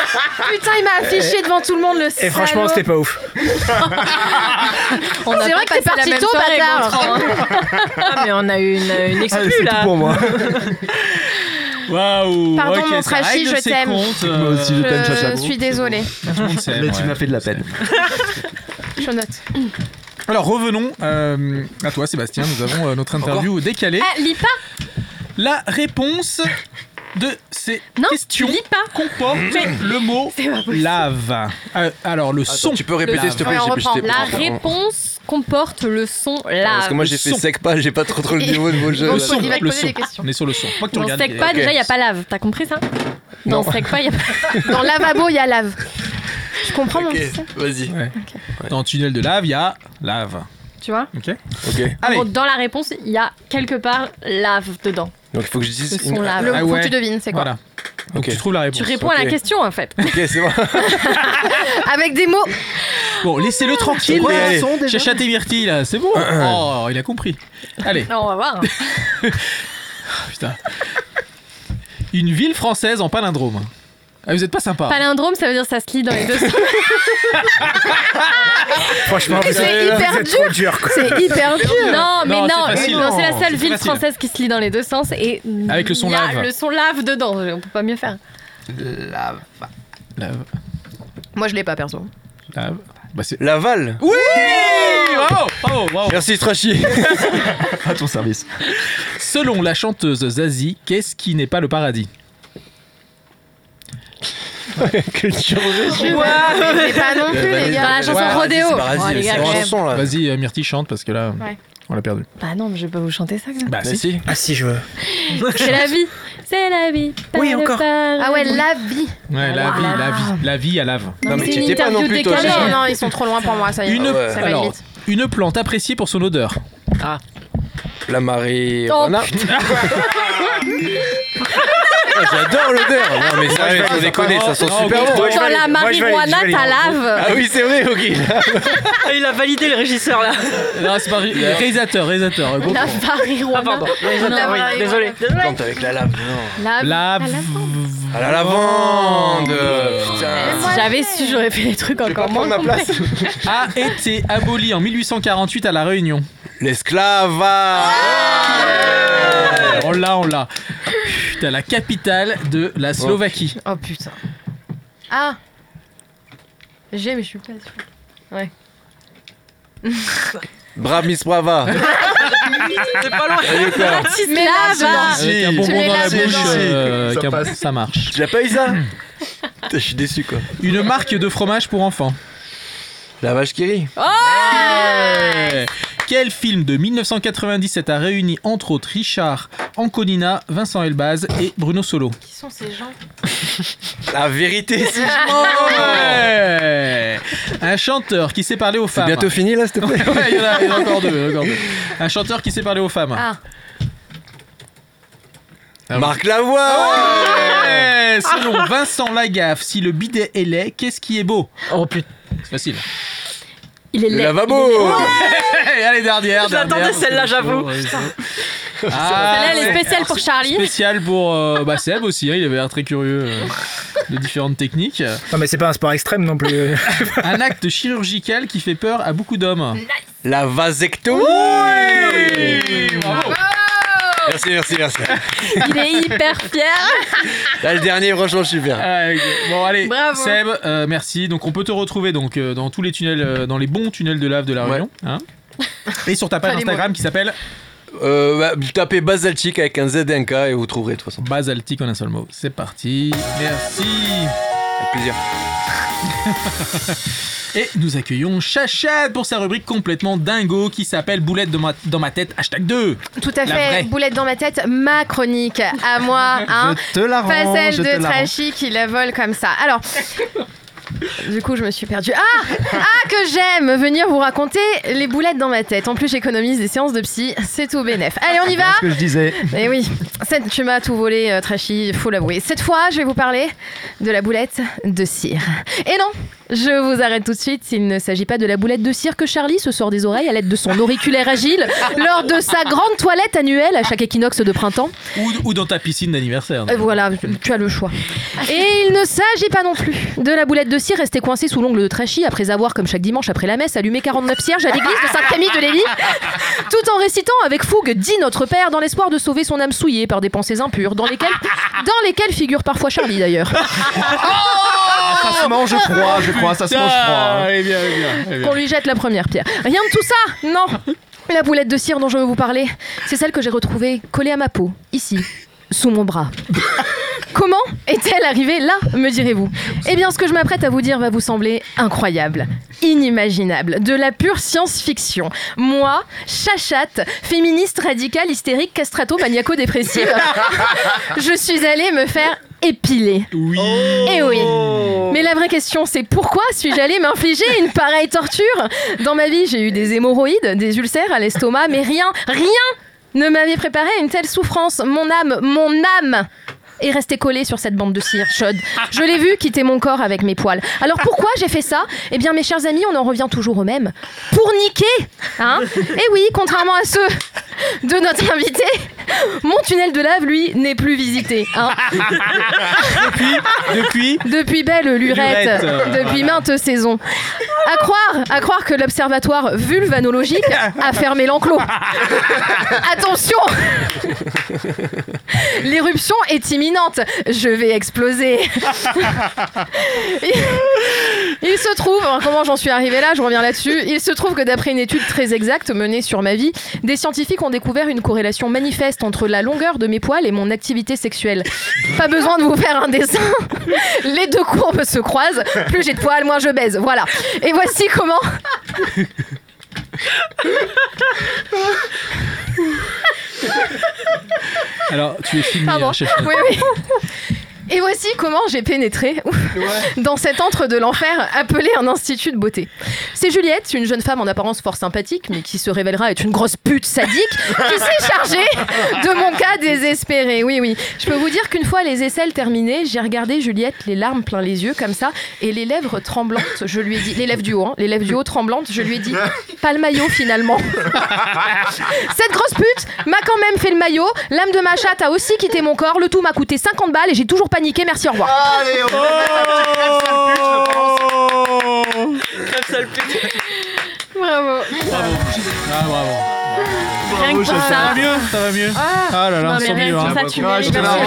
Putain, il m'a affiché devant tout le monde le Et franchement, c'était pas ouf. C'est vrai que t'es parti tôt, bâtard. Hein. Ah, mais on a eu une, une Allez, exclue c'est tout là. pour moi. Waouh Pardon, ok, mon règle je t'aime. euh, Moi aussi, je t'aime, Chacha. Je suis désolée. Mais tu m'as fait de la peine. Je note. Alors revenons euh, à toi Sébastien, nous avons euh, notre interview décalée. Ah, lis pas La réponse de ces Non, questions lis pas. comporte le mot C'est pas possible. lave. Euh, alors le Attends, son. tu peux répéter s'il te plaît, Ouais, on j'ai- reprend. La réponse comporte le son lave. Parce que moi j'ai fait son. sec pas, j'ai pas trop trop le niveau de vos jeux. Le son, va te le poser son. des questions. On est sur le son. Pas que tu Dans regardes. sec pas, déjà, il n'y a pas lave. T'as compris ça? Dans sec pas, il n'y a pas. Dans lavabo, il y a lave. Je comprends mon Ok, système. vas-y. Ouais. Dans le tunnel de lave, il y a lave. Tu vois Ok. Ok. Allez. Bon, Dans la réponse, il y a quelque part lave dedans. Donc il faut que je dise. Le son lave. Le, Ah faut ouais. que tu devines, c'est quoi Voilà. Donc Ok. tu trouves la réponse. Tu réponds à la ok. question en fait. Ok, c'est bon. Avec des mots. Bon, laissez-le tranquille. quoi, mais le son, déjà Chachat et Myrtille, là, c'est bon. Oh, il a compris. Allez, Non, on va voir. putain. Une ville française en palindrome. Ah, vous êtes pas sympa. Palindrome, ça veut dire ça se lit dans les deux sens. Franchement, vous C'est êtes, hyper vous êtes trop dur. quoi. C'est hyper dur. Non, mais Non, non, c'est facile. non, c'est la seule c'est ville facile. française qui se lit dans les deux sens et Avec le son il y a lave. Le son lave dedans, on peut pas mieux faire. Lave. Lave. Moi, je l'ai pas, perso. Lave. Bah, c'est... Laval. Oui Bravo Bravo, bravo. Merci Trashy. À ton service. Selon la chanteuse Zazie, qu'est-ce qui n'est pas le paradis? Culture Je l'ai pas non plus, les Dans gars. la chanson Ouais, Rodéo. Vas-y, Oh, les c'est gars, la quand même. chanson là. Vas-y, euh, Myrtille chante parce que là, Ouais. on l'a perdu. Bah non, mais je vais pas vous chanter ça. quand même. Bah, Bah si. si. Ah si, je veux. C'est la vie. C'est la vie. pas Oui, encore. paradis. Ah ouais, la vie. Ouais, la vie, la vie, la vie à lave. Non mais c'est tu une étais pas non interview plus toi. décalée. Non, non, ils sont trop loin pour moi, ça y est. Une, ouais. Ça va alors, vite. une plante appréciée pour son odeur. La marée. Oh, Rona. Ah, J'adore l'odeur. Non mais sérieux, faut déconner, ça sent super bon. Moi, je Dans la moi, je marijuana, je valide. ta lave. Ah oui, c'est vrai, ok. Ah, Il a validé le régisseur là. Non, c'est pas ré- réalisateur, réalisateur. Go. La marijuana. Ah, pardon. La marijuana. Désolé. Désolé. Plante avec la lave, non. La- La. À la lavande. Putain. Si j'avais su, j'aurais fait des trucs encore moins complexes. a été aboli en 1848 à La Réunion. L'esclavage. On l'a, on l'a. Putain, la capitale de la Slovaquie. Oh putain. Ah J'ai, mais je suis pas sûre. Bramis brava. C'est pas loin. Salut, quoi. Mais là, va Avec un bonbon mets dans la la bouche, dedans. euh, Ça passe. marche. Tu l'as pas eu ça Putain, Je suis déçu quoi. Une marque de fromage pour enfants. La vache qui rit. Ouais. Quel film de 1997 a réuni entre autres Richard Anconina, Vincent Elbaz et Bruno Solo? Qui sont ces gens? La vérité, si. Ouais. Un chanteur qui sait parler aux C'est femmes. bientôt fini là, s'il te plaît? Ouais, il y en a, il y en a encore deux, encore. Un chanteur qui sait parler aux femmes. Ah, Ah, Marc Lavoie Ouais. Selon Vincent Lagaffe, si le bidet est laid, qu'est-ce qui est beau? Oh putain. C'est facile. Il est Le laid. lavabo Hey, allez, dernière, dernière. celle-là, j'avoue. Ah, Celle-là, elle est spéciale pour Charlie. Spécial pour euh, bah, Seb aussi, hein, il avait l'air très curieux euh, de différentes techniques. Non, mais c'est pas un sport extrême non plus. Un acte chirurgical qui fait peur à beaucoup d'hommes. La vasectomie Bravo. Merci, merci, merci. Il est hyper fier. Là, le dernier, franchement, super. Ah, ok. Bon allez, Bravo. Seb, euh, merci. Donc on peut te retrouver donc euh, dans tous les tunnels, euh, dans les bons tunnels de lave de la Ouais. Réunion. hein. et sur ta page Instagram qui s'appelle Euh, bah, tapez basaltique avec un Z et un K et vous trouverez de toute façon. Basaltique en un seul mot. C'est parti. Merci. Avec plaisir. Et nous accueillons Chachad pour sa rubrique complètement dingo qui s'appelle Boulette dans ma, dans ma tête, hashtag 2. Tout à La fait, vraie. boulette dans ma tête, ma chronique à moi, hein. Je te la rends. Pas celle je de. Trashy qui la vole comme ça. Alors. Du coup, je me suis perdue. Ah Ah, que j'aime venir vous raconter les boulettes dans ma tête. En plus, j'économise des séances de psy. C'est tout bénef. Allez, on y va C'est ce que je disais. Eh oui, cette, tu m'as tout volé, euh, Trashy, faut l'avouer. Cette fois, je vais vous parler de la boulette de cire. Et non, je vous arrête tout de suite. Il ne s'agit pas de la boulette de cire que Charlie se sort des oreilles à l'aide de son auriculaire agile lors de sa grande toilette annuelle à chaque équinoxe de printemps. Ou, ou dans ta piscine d'anniversaire. Euh, Voilà, tu as le choix. Et il ne s'agit pas non plus de la boulette de cire restée coincée sous l'ongle de Trashy après avoir, comme chaque dimanche après la messe, allumé 49 cierges à l'église de Saint-Camille de Lévis, tout en récitant avec fougue dit notre Père dans l'espoir de sauver son âme souillée par des pensées impures, dans lesquelles, dans lesquelles figure parfois Charlie d'ailleurs. Ça se mange froid, je crois, ça se mange froid. Ah, eh bien, eh bien, eh bien. Qu'on lui jette la première pierre. Rien de tout ça, non La boulette de cire dont je veux vous parler, c'est celle que j'ai retrouvée collée à ma peau, ici, sous mon bras. Comment est-elle arrivée là, me direz-vous? Eh bien, ce que je m'apprête à vous dire va vous sembler incroyable, inimaginable, de la pure science-fiction. Moi, chachate, féministe radicale, hystérique, castrato, maniaco-dépressive, je suis allée me faire épiler. Oui. Eh oui. Mais la vraie question, c'est pourquoi suis-je allée m'infliger une pareille torture? Dans ma vie, j'ai eu des hémorroïdes, des ulcères à l'estomac, mais rien, rien ne m'avait préparé à une telle souffrance. Mon âme, mon âme est restée collée sur cette bande de cire chaude. Je l'ai vu quitter mon corps avec mes poils. Alors pourquoi j'ai fait ça? Eh bien, mes chers amis, on en revient toujours au même. Pour niquer Hein? Et oui, contrairement à ceux de notre invité, mon tunnel de lave, lui, n'est plus visité. Hein Depuis depuis belle lurette, Lurette, euh, depuis maintes saisons. À croire, à croire que l'observatoire vulvanologique a fermé l'enclos. Attention L'éruption est imminente. Je vais exploser. Il se trouve, alors comment j'en suis arrivée là, je reviens là-dessus. Il se trouve que d'après une étude très exacte menée sur ma vie, des scientifiques ont découvert une corrélation manifeste entre la longueur de mes poils et mon activité sexuelle. Pas besoin de vous faire un dessin. Les deux courbes se croisent. Plus j'ai de poils, moins je baise. Voilà. Et voici comment. Alors, tu es filmé, hein, chef. Oui, oui. Et voici comment j'ai pénétré. Dans cet antre de l'enfer appelé un institut de beauté. C'est Juliette, une jeune femme en apparence fort sympathique, mais qui se révélera être une grosse pute sadique, qui s'est chargée de mon cas désespéré. Oui, oui. Je peux vous dire qu'une fois les aisselles terminées, j'ai regardé Juliette les larmes plein les yeux comme ça et les lèvres tremblantes. Je lui ai dit, les lèvres du haut, hein, les lèvres du haut tremblantes. Je lui ai dit, pas le maillot finalement. Cette grosse pute m'a quand même fait le maillot. L'âme de ma chatte a aussi quitté mon corps. Le tout m'a coûté 50 balles et j'ai toujours Merci, au revoir. Allez, on Bravo. Ah, bravo. Rien que pour Ça va ça. mieux Ça va mieux Ah là là, Non, on mais mieux. que hein. pour ça, tu Ah,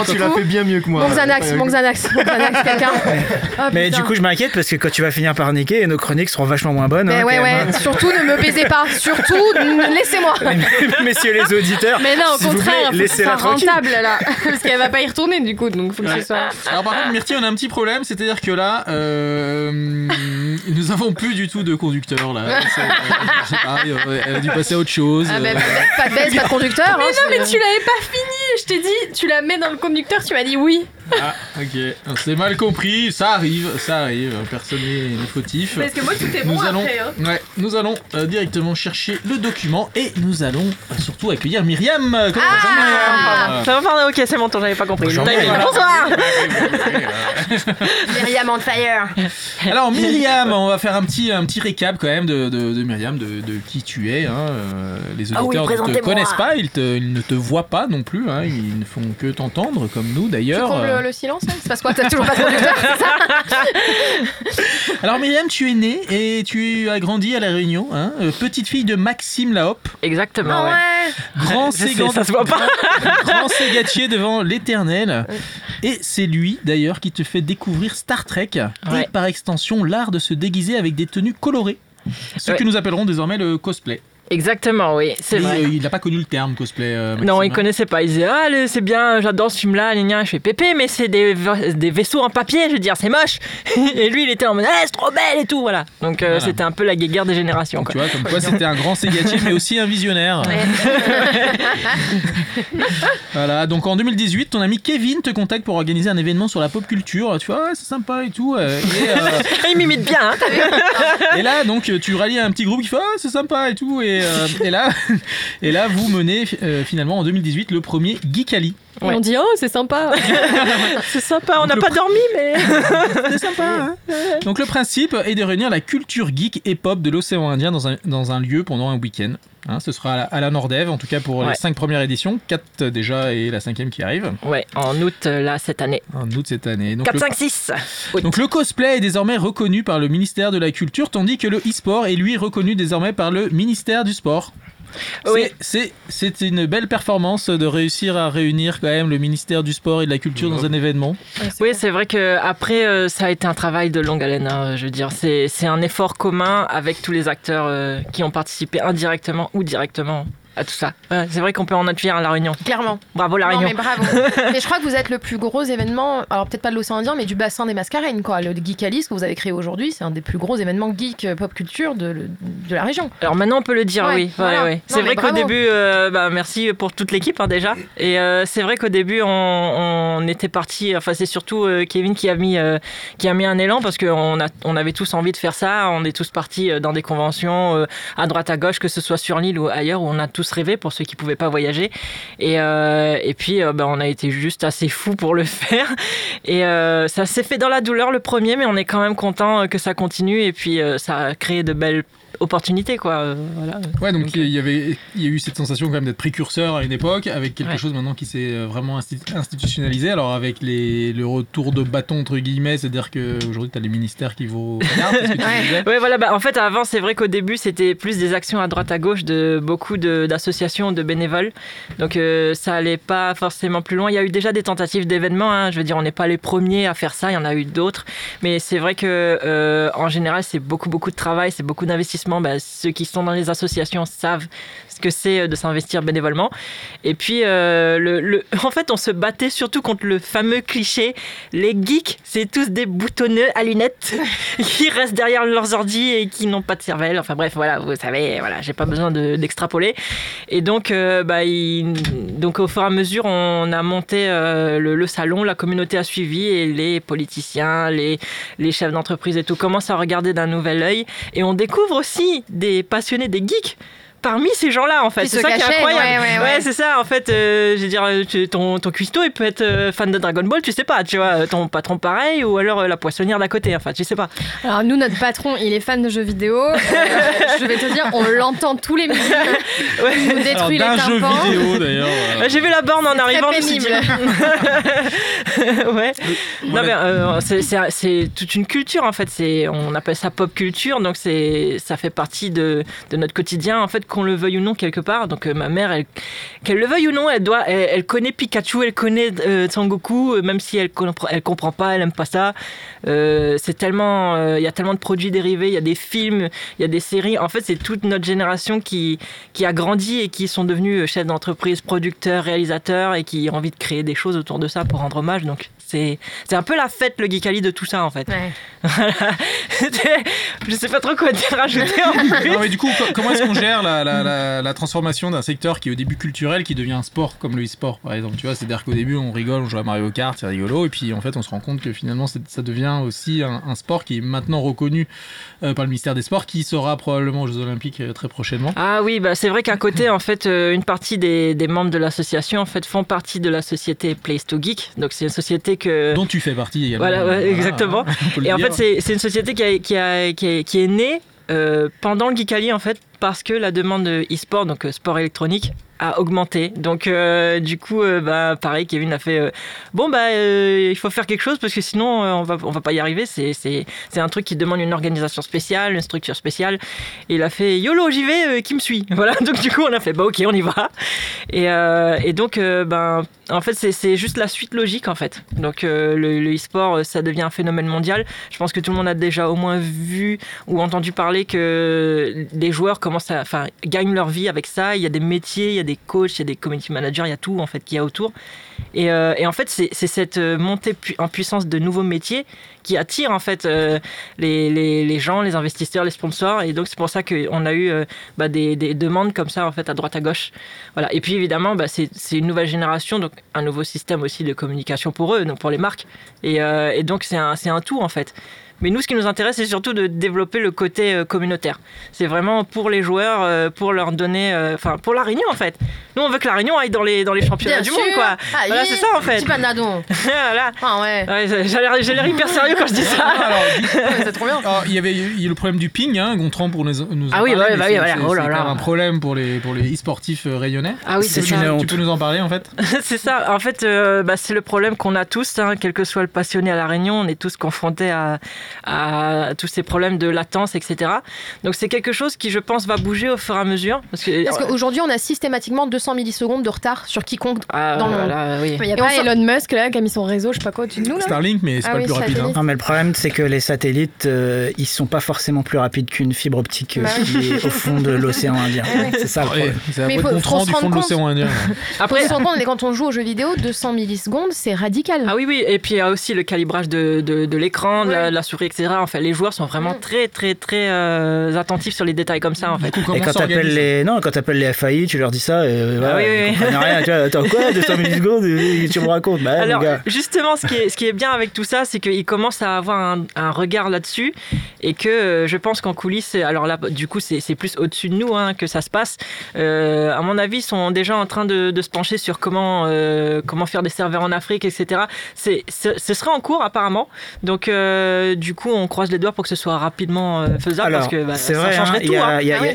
tu l'as fait bien mieux que moi. Mon Xanax, mon Xanax, mon Xanax, quelqu'un. Ah, Mais du coup, je m'inquiète parce que quand tu vas finir par niquer, nos chroniques seront vachement moins bonnes. Mais hein, ouais, quand même, ouais, surtout ne me baisez pas. Surtout, laissez-moi. hein. Messieurs les auditeurs, Mais non, au contraire, laissez-la rentable là. Parce qu'elle va pas y retourner du coup, donc faut que ce soit. Alors par contre, Myrtille, on a un petit problème, c'est-à-dire que là, euh, nous avons plus du tout de conducteur là. Euh, je sais pas, euh, elle a dû passer à autre chose. Ah, bah, euh, pas de baisse, pas de conducteur. Mais hein, non, mais tu l'avais pas fini. Je t'ai dit, tu la mets dans le conducteur, tu m'as dit oui. Ah, ok. C'est mal compris, ça arrive, ça arrive, personne n'est fautif. Parce que moi tout est Nous bon allons, après. Hein. ouais, nous allons euh, directement chercher le document et nous allons euh, surtout accueillir Myriam. Comment va Myriam Ça va, pardon, ok, c'est mon tour, j'avais pas compris. Bonjour, Timing. Myriam. Bonsoir Myriam on fire. Alors Myriam, on va faire un petit, un petit récap quand même de, de, de Myriam, de, de qui tu es. hein. Euh, Les Ah oui, auditeurs ne te connaissent pas, ils, te- ils ne te voient pas non plus, hein. Ils ne font que t'entendre comme nous Tu d'ailleurs. combles Euh, le silence Il se passe quoi T'as toujours pas de conducteur c'est ça Alors Myriam, tu es née et tu as grandi à La Réunion, hein. Euh, petite fille de Maxime Laop, Exactement, Ah ouais. ouais grand Je sais, ségant- ça se voit pas. grand ségatier devant l'éternel. Et c'est lui d'ailleurs qui te fait découvrir Star Trek Ouais. et par extension l'art de se déguiser avec des tenues colorées. Ce Ouais. que nous appellerons désormais le cosplay. Exactement, oui, c'est vrai. euh, il n'a pas connu le terme cosplay. euh, Non, il connaissait pas. Il disait Ah, c'est bien, j'adore ce film-là. Je fais Pépé, mais c'est des, va- des vaisseaux en papier. Je veux dire, c'est moche. Et lui, il était en mode Ah, c'est trop belle et tout. Voilà. Donc, euh, Voilà. c'était un peu la guerre des générations. Donc, Quoi. tu vois, comme quoi c'était un grand ségatier, mais aussi un visionnaire. Voilà, donc en 2018, ton ami Kevin te contacte pour organiser un événement sur la pop culture. Tu vois, ouais, c'est sympa et tout. euh, Et, euh, il m'imite bien. Hein, et là, donc, tu rallies un petit groupe qui fait ah, c'est sympa et tout. Et, euh, et là, et là, vous menez euh, finalement en 2018 le premier Geekali. Ouais. On dit oh c'est sympa. c'est sympa. On n'a pas pr- dormi, mais. C'est sympa. hein Donc le principe est de réunir la culture geek et pop de l'océan Indien dans un, dans un lieu pendant un week-end. Hein, ce sera à la, à la Nordève, en tout cas pour les cinq premières éditions, 4 déjà et la cinquième qui arrive Ouais, en août, euh, là, cette année. en août cette année. Donc 4, le, 5, 6. donc le cosplay est désormais reconnu par le ministère de la Culture, tandis que le e-sport est lui reconnu désormais par le ministère du Sport. C'est- Oui. C'est c'est une belle performance de réussir à réunir quand même le ministère du Sport et de la Culture dans un événement. Oui, c'est vrai que après euh, ça a été un travail de longue haleine. hein, je veux dire, c'est c'est un effort commun avec tous les acteurs euh, qui ont participé indirectement ou directement à tout ça. Ouais, c'est vrai qu'on peut en être fier à la Réunion. Clairement. Bravo la Non, Réunion. mais bravo. mais je crois que vous êtes le plus gros événement, alors peut-être pas de l'océan Indien, mais du bassin des Mascareignes, quoi. Le Geek Alice que vous avez créé aujourd'hui, c'est un des plus gros événements geek euh, pop culture de, la région. Alors maintenant on peut le dire, Ouais, oui. Voilà. ouais. C'est vrai qu'au début, euh, bah, merci pour toute l'équipe hein, déjà. Et euh, c'est vrai qu'au début on, on était parti. Enfin c'est surtout euh, Kevin qui a mis euh, qui a mis un élan parce qu'on on avait tous envie de faire ça. On est tous partis dans des conventions à droite à gauche, que ce soit sur l'île ou ailleurs où on a tous rêvé pour ceux qui pouvaient pas voyager. Et euh, puis euh, bah, on a été juste assez fous pour le faire. Et euh, ça s'est fait dans la douleur le premier, mais on est quand même content que ça continue. Et puis ça a créé de belles opportunités quoi. euh, voilà. Ouais, donc Donc, il y avait, il y a eu cette sensation quand même d'être précurseur à une époque, avec quelque Ouais. chose maintenant qui s'est euh, vraiment insti- institutionnalisé. Alors avec les, le retour de bâton entre guillemets, c'est-à-dire qu'aujourd'hui tu as les ministères qui tu Ouais. Ouais, voilà. Bah, en fait, avant, c'est vrai qu'au début, c'était plus des actions à droite à gauche de beaucoup de- d'associations, de, bénévoles. Donc, euh, ça allait pas forcément plus loin. Il y a eu déjà des tentatives d'événements. hein. Je veux dire, on n'est pas les premiers à faire ça. Il y en a eu d'autres. Mais c'est vrai que, euh, en général, c'est beaucoup, beaucoup de travail, c'est beaucoup d'investissement bah, ceux qui sont dans les associations savent ce que c'est euh, de s'investir bénévolement. Et puis, euh, en fait, on se battait surtout contre le fameux cliché les geeks, c'est tous des boutonneux à lunettes qui restent derrière leurs ordi et qui n'ont pas de cervelle. Enfin bref, voilà, vous savez, voilà, j'ai pas besoin de- d'extrapoler. Et donc, euh, bah, donc, au fur et à mesure, on a monté le, le salon, la communauté a suivi et les politiciens, les, les chefs d'entreprise et tout commencent à regarder d'un nouvel œil. Et on découvre des passionnés, des geeks. Parmi ces gens-là, en fait, c'est ça qui est incroyable. ouais, ouais, ouais. c'est ça. En fait, euh, je veux dire, euh, tu- ton, ton cuistot, il peut être euh, fan de Dragon Ball, tu sais pas, tu vois. Ton patron pareil, ou alors euh, la poissonnière d'à côté. Enfin, tu sais pas. Alors nous, notre patron, il est fan de jeux vidéo. Euh, je vais te dire, on l'entend tous les midis. Ouais. Il nous Alors, détruit les jeu tympans. vidéo d'ailleurs. euh, Euh, J'ai vu la borne en arrivant. dit- ouais. Non, mais euh, c'est- c'est c'est toute une culture en fait. C'est on appelle ça pop culture, donc c'est ça fait partie de, de notre quotidien en fait, qu'on le veuille ou non quelque part. Donc euh, ma mère, elle, qu'elle le veuille ou non, elle doit, elle, elle connaît Pikachu, elle connaît euh, Sangoku, euh, même si elle comprend, elle comprend pas, elle aime pas ça. Euh, c'est tellement, euh, il y a tellement de produits dérivés, il y a des films, il y a des séries. En fait, c'est toute notre génération qui qui a grandi et qui sont devenus chefs d'entreprise, producteurs, réalisateurs et qui ont envie de créer des choses autour de ça pour rendre hommage. Donc c'est c'est un peu la fête le Geekali de tout ça en fait. Ouais. Voilà. Je sais pas trop quoi dire rajouter en plus. Non mais du coup, co- comment est-ce qu'on gère la, la- la- la transformation d'un secteur qui est au début culturel, qui devient un sport comme le e-sport par exemple Tu vois, c'est-à-dire qu'au début on rigole, on joue à Mario Kart, c'est rigolo, et puis en fait on se rend compte que finalement ça devient aussi un, un sport qui est maintenant reconnu euh, par le ministère des Sports, qui sera probablement aux Jeux Olympiques euh, très prochainement. Ah oui, bah c'est vrai qu'à côté, en fait, euh, une partie des, des membres de l'association en fait, font partie de la société Place to Geek. Donc c'est une société que... Dont tu fais partie également. Voilà, ouais, exactement. Et en dire. fait, c'est une société qui, a- qui, a- qui, est- qui est née pendant le Geekali, en fait, parce que la demande de e-sport, donc euh, sport électronique, a augmenté. Donc, euh, du coup, euh, bah, pareil, Kevin a fait euh, bon, bah, euh, il faut faire quelque chose parce que sinon, on va, on va pas y arriver. C'est un truc qui demande une organisation spéciale, une structure spéciale. Et il a fait YOLO, j'y vais, qui me suit Voilà, donc du coup, on a fait bah, ok, on y va. Et, et donc, ben, en fait, c'est- juste la suite logique, en fait. Donc, le e-sport, ça devient un phénomène mondial. Je pense que tout le monde a déjà au moins vu ou entendu parler que des joueurs commencent à, enfin, gagnent leur vie avec ça. Il y a des métiers, il y a des coachs, il y a des community managers, il y a tout en fait qu'il y a autour. Et, euh, en fait, c'est cette euh, montée en puissance de nouveaux métiers qui attire en fait euh, les, gens, les investisseurs, les sponsors. Et donc c'est pour ça qu'on a eu bah, des, des demandes comme ça en fait à droite à gauche. Voilà. Et puis évidemment, bah, c'est une nouvelle génération, donc un nouveau système aussi de communication pour eux, donc pour les marques. Et, donc c'est un tout en fait. Mais nous, ce qui nous intéresse, c'est surtout de développer le côté euh, communautaire. C'est vraiment pour les joueurs, euh, pour leur donner, euh, enfin pour la Réunion en fait. Nous, on veut que la Réunion aille dans les dans les championnats Bien du monde, quoi. Ah, Voilà, c'est ça en fait. Petit panadon. voilà. Ah ouais. Ouais, j'ai l'air- j'ai l'air hyper sérieux quand je dis ça. C'est trop bien. alors, il y avait il y a le problème du ping, hein, Gontran pour nous, Ah oui, bah bah oui, voilà. c'est- Oh là un problème pour les pour les e-sportifs rayonnais. Ah oui, C'est ça. Tu peux nous en parler en fait? C'est ça. En fait, euh, bah, c'est le problème qu'on a tous, hein, quel que soit le passionné à la Réunion, on est tous confrontés à, à tous ces problèmes de latence, etc. Donc c'est quelque chose qui, je pense, va bouger au fur et à mesure. Parce que Parce qu'aujourd'hui, on a systématiquement 200 millisecondes de retard sur quiconque. Ah, dans le oui. Il y a Et pas Elon Musk là qui a mis son réseau, je sais pas quoi, de nous là Starlink, mais c'est Ah pas oui, le plus rapide. hein. satellite. Non, mais le problème, c'est que les satellites, euh, ils sont pas forcément plus rapides qu'une fibre optique euh, Bah oui. qui est au fond de l'océan Indien. Ouais. C'est ça le Ouais, problème. c'est se du fond de l'océan Indien. Après, Après, se compte, mais quand on joue aux jeux vidéo, 200 millisecondes, c'est radical. Ah oui, oui, et puis il y a aussi le calibrage de, de, de l'écran, de, la, Ouais. la souris, etc. En fait, les joueurs sont vraiment Mm. très, très, très euh, attentifs sur les détails comme ça, en Du fait. coup, Et quand t'appelles les, non, quand t'appelles les FAI, tu leur dis ça, et Ah oui, oui, ils oui. comprennent rien. Tu vois, attends quoi, 200 millisecondes, et tu me racontes Bah, Alors, gars. justement, ce qui, est, ce qui est bien avec tout ça, c'est qu'ils commencent à avoir un, un regard là-dessus et que euh, je pense qu'en coulisses, alors là, du coup, c'est plus au-dessus de nous hein, que ça se passe. Euh, à mon avis, ils sont déjà en train de, de se pencher sur comment, euh, comment faire des serveurs en Afrique, etc. C'est- Ce ce serait en cours, apparemment. Donc, euh, du coup, on croise les doigts pour que ce soit rapidement euh, faisable Alors, parce que bah, c'est ça vrai, changerait hein, il tout. y a- hein. il y a- Ah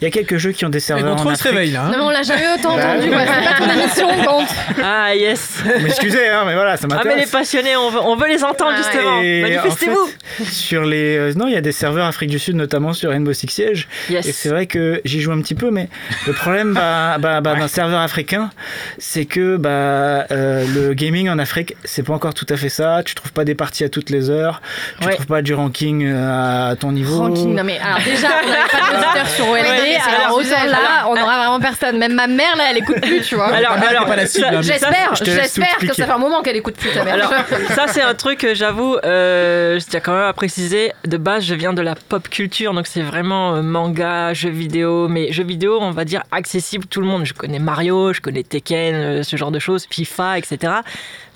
y y y quelques jeux qui ont des serveurs Gontran il se réveille là. hein. Non mais on l'a jamais autant Bah entendu, ouais, c'est pas ton émission, compte. Ah, yes. Mais excusez, hein, mais voilà, ça Ah, mais les m'intéresse. passionnés, on veut, on veut les entendre, Ah, justement. En Manifestez-vous. fait, sur les, euh, non, il y a des serveurs Afrique du Sud, notamment sur Rainbow Six Siege. Yes. Et c'est vrai que j'y joue un petit peu, mais le problème bah, bah, bah, d'un serveur africain, c'est que bah, euh, le gaming en Afrique, c'est pas encore tout à fait ça. Tu trouves pas des parties à toutes les heures. Auditeurs. Tu Ouais. trouves pas du ranking euh, à ton niveau Ranking, non mais alors déjà, on n'avait pas d'auditeurs sur OLD, Ouais, alors autant là, on n'aura vraiment personne. Même ma mère là, elle écoute plus, tu vois. Alors, pas la cible, hein, J'espère, j'espère que ça fait un moment qu'elle écoute plus ta mère. Alors, ça, c'est un truc que j'avoue, euh, je tiens quand même à préciser. De base, je viens de la pop culture, donc c'est vraiment euh, manga, jeux vidéo. Mais jeux vidéo, on va dire accessible tout le monde. Je connais Mario, je connais Tekken, euh, ce genre de choses, FIFA, etc.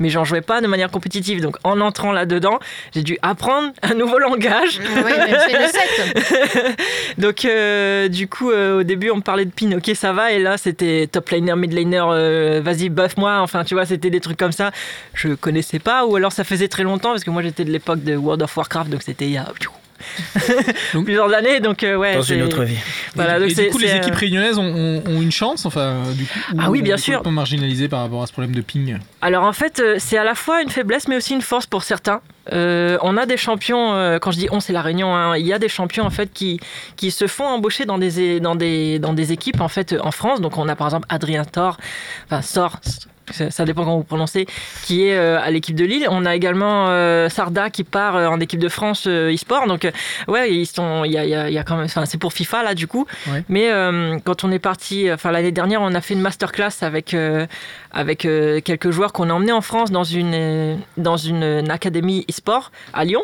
Mais j'en jouais pas de manière compétitive. Donc, en entrant là-dedans, j'ai dû apprendre un nouveau langage. oui. Donc, euh, du coup, euh, au début, on me parlait de pin, ok, ça va. Et là, c'était top laner, mid euh, vas-y, buff-moi. Enfin, tu vois, c'était des trucs comme ça. Je connaissais pas, ou alors ça faisait très longtemps, parce que moi, j'étais de l'époque de World of Warcraft, donc c'était il y a Donc- plusieurs années. Donc, euh, ouais. dans une autre vie. Voilà, et, donc et c'est- du coup, les équipes euh, réunionnaises ont, ont- ont une chance, enfin, euh, du coup. Ah ou oui, bien sûr. complètement marginalisé par rapport à ce problème de ping. Alors en fait, c'est à la fois une faiblesse mais aussi une force pour certains. Euh, on a des champions, euh, quand je dis on, c'est la Réunion, hein, il y a des champions en fait qui, qui se font embaucher dans des, dans, des, dans des équipes en fait en France. Donc on a par exemple Adrien Thor, enfin Sor, ça dépend comment vous prononcez, qui est euh, à l'équipe de Lille. On a également euh, Sarda qui part euh, en équipe de France e-sport. Donc ouais, ils sont, il y a, il y a- il y a quand même, enfin c'est pour FIFA là du coup. Ouais. Mais euh, quand on est parti, enfin l'année dernière, on a fait une masterclass avec euh, avec euh, quelques joueurs qu'on a emmenés en France dans une, euh, dans une, une académie e-sport à Lyon.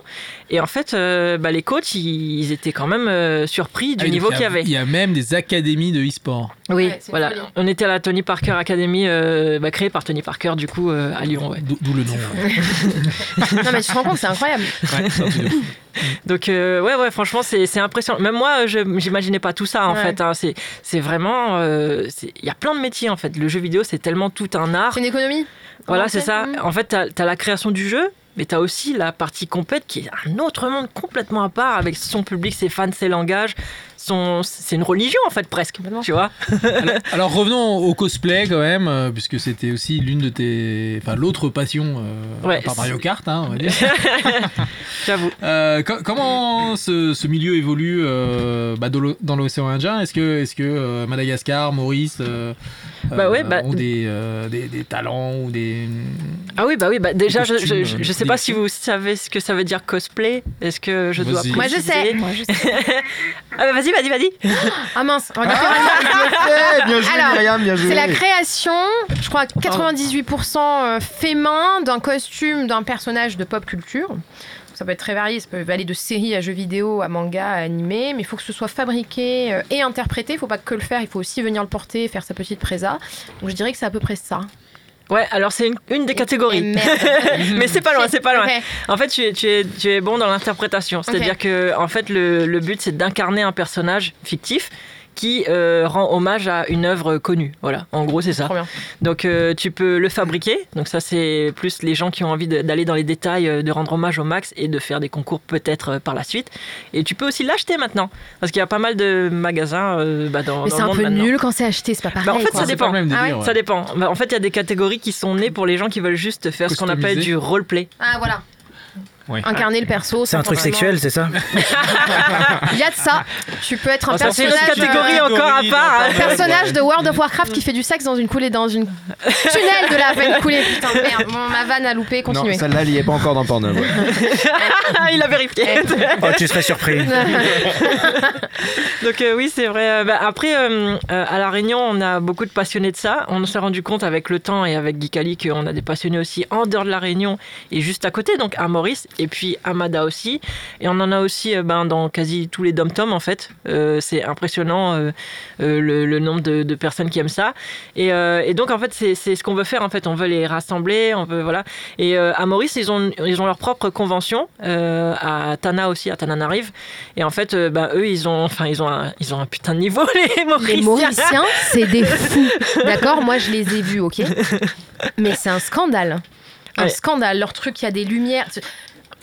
Et en fait, euh, bah, les coachs, ils, ils étaient quand même euh, surpris du Ah niveau il qu'il y avait. Il y a même des académies de e-sport. Oui, Ouais, c'est voilà. On était à la Tony Parker Academy, euh, bah, créée par Tony Parker, du coup, euh, à Lyon. Ouais. D'où le nom. Non mais tu te rends compte, c'est incroyable. Ouais. Donc, euh, ouais, ouais, franchement, c'est c'est impressionnant. Même moi, je j'imaginais pas tout ça, en Ouais. fait. hein. C'est c'est vraiment. euh, Il y a plein de métiers, en fait. Le jeu vidéo, c'est tellement tout un art. C'est une économie. Voilà, c'est ça. Mhm. En fait, tu as, la création du jeu, mais tu as aussi la partie complète qui est un autre monde complètement à part avec son public, ses fans, ses langages. Son... C'est une religion, en fait, presque. Tu vois Alors revenons au cosplay quand même, euh, puisque c'était aussi l'une de tes, enfin l'autre passion euh, Ouais, par Mario Kart, hein, on va dire. J'avoue. Euh, co- comment ce, ce milieu évolue euh, bah, dans l'o- dans l'océan Indien? Est-ce que, est-ce que euh, Madagascar, Maurice euh, Bah ouais, bah- ont des, euh, des, des talents ou des Ah oui, bah oui, bah déjà, je, je, je- je sais pas si vous savez ce que ça veut dire cosplay. Est-ce que je dois Vas-y. Moi je sais. préciser Moi je sais. Ah bah vas-y, vas-y, vas-y. Ah mince. regarde. Eh, bien joué, Alors, Myriam, bien joué. C'est la création, je crois, 98% euh, fait main d'un costume d'un personnage de pop culture. Ça peut être très varié, ça peut aller de séries à jeux vidéo, à manga, à animé, mais il faut que ce soit fabriqué euh, et interprété. Il faut pas que le faire, il faut aussi venir le porter, faire sa petite présa. Donc je dirais que c'est à peu près ça. Ouais, alors c'est une, une des catégories. Mais c'est pas loin, c'est pas loin. En fait, tu es, tu es, tu es bon dans l'interprétation. C'est-à-dire que, en fait, le, le but, c'est d'incarner un personnage fictif qui euh, rend hommage à une œuvre connue. Voilà, en gros, c'est ça. Trop bien. Donc, euh, tu peux le fabriquer. Donc, ça, c'est plus les gens qui ont envie d'aller dans les détails, euh, de rendre hommage au max et de faire des concours peut-être par la suite. Et tu peux aussi l'acheter maintenant. Parce qu'il y a pas mal de magasins euh, bah, dans, Mais c'est un monde peu maintenant. nul quand c'est acheté, c'est pas pareil. Bah, en fait, quoi. ça dépend. Ah ouais ouais. Ça dépend. Bah, en fait, il y a des catégories qui sont nées pour les gens qui veulent juste faire ce qu'on appelle du roleplay. Ah voilà. Incarner le perso. C'est un truc sexuel, c'est ça Il y a de ça. Tu peux être un Oh, ça, c'est une personnage. autre catégorie euh, encore à part. hein. personnage de World of Warcraft qui fait du sexe dans une coulée dans une tunnel de la veine coulée putain merde bon, ma vanne a loupé Non, continuez celle-là, elle y est pas encore dans Pornhub. ouais. il a vérifié. Oh, tu serais surpris. Donc euh, oui, c'est vrai. Euh, bah, après, euh, euh, à La Réunion, on a beaucoup de passionnés de ça. On s'est rendu compte avec le temps et avec Guy Cali qu'on a des passionnés aussi en dehors de La Réunion et juste à côté, donc à Maurice et puis à Mada aussi. Et on en a aussi euh, ben, dans quasi tous les dom-toms en fait. Euh, c'est impressionnant euh, le, le nombre de, de personnes qui aiment ça. Et, euh, et donc en fait, c'est ce qu'on veut faire en fait. On veut les rassembler, on veut voilà. Et à Maurice, ils ont, ils ont leur propre convention. à Tana aussi, à Tananarive. Et en fait, bah, eux, ils ont, enfin, ils ont, un, ils ont un putain de niveau, les Mauriciens. les Mauriciens c'est des fous d'accord moi je les ai vus ok mais c'est un scandale un Ouais. scandale leur truc il y a des lumières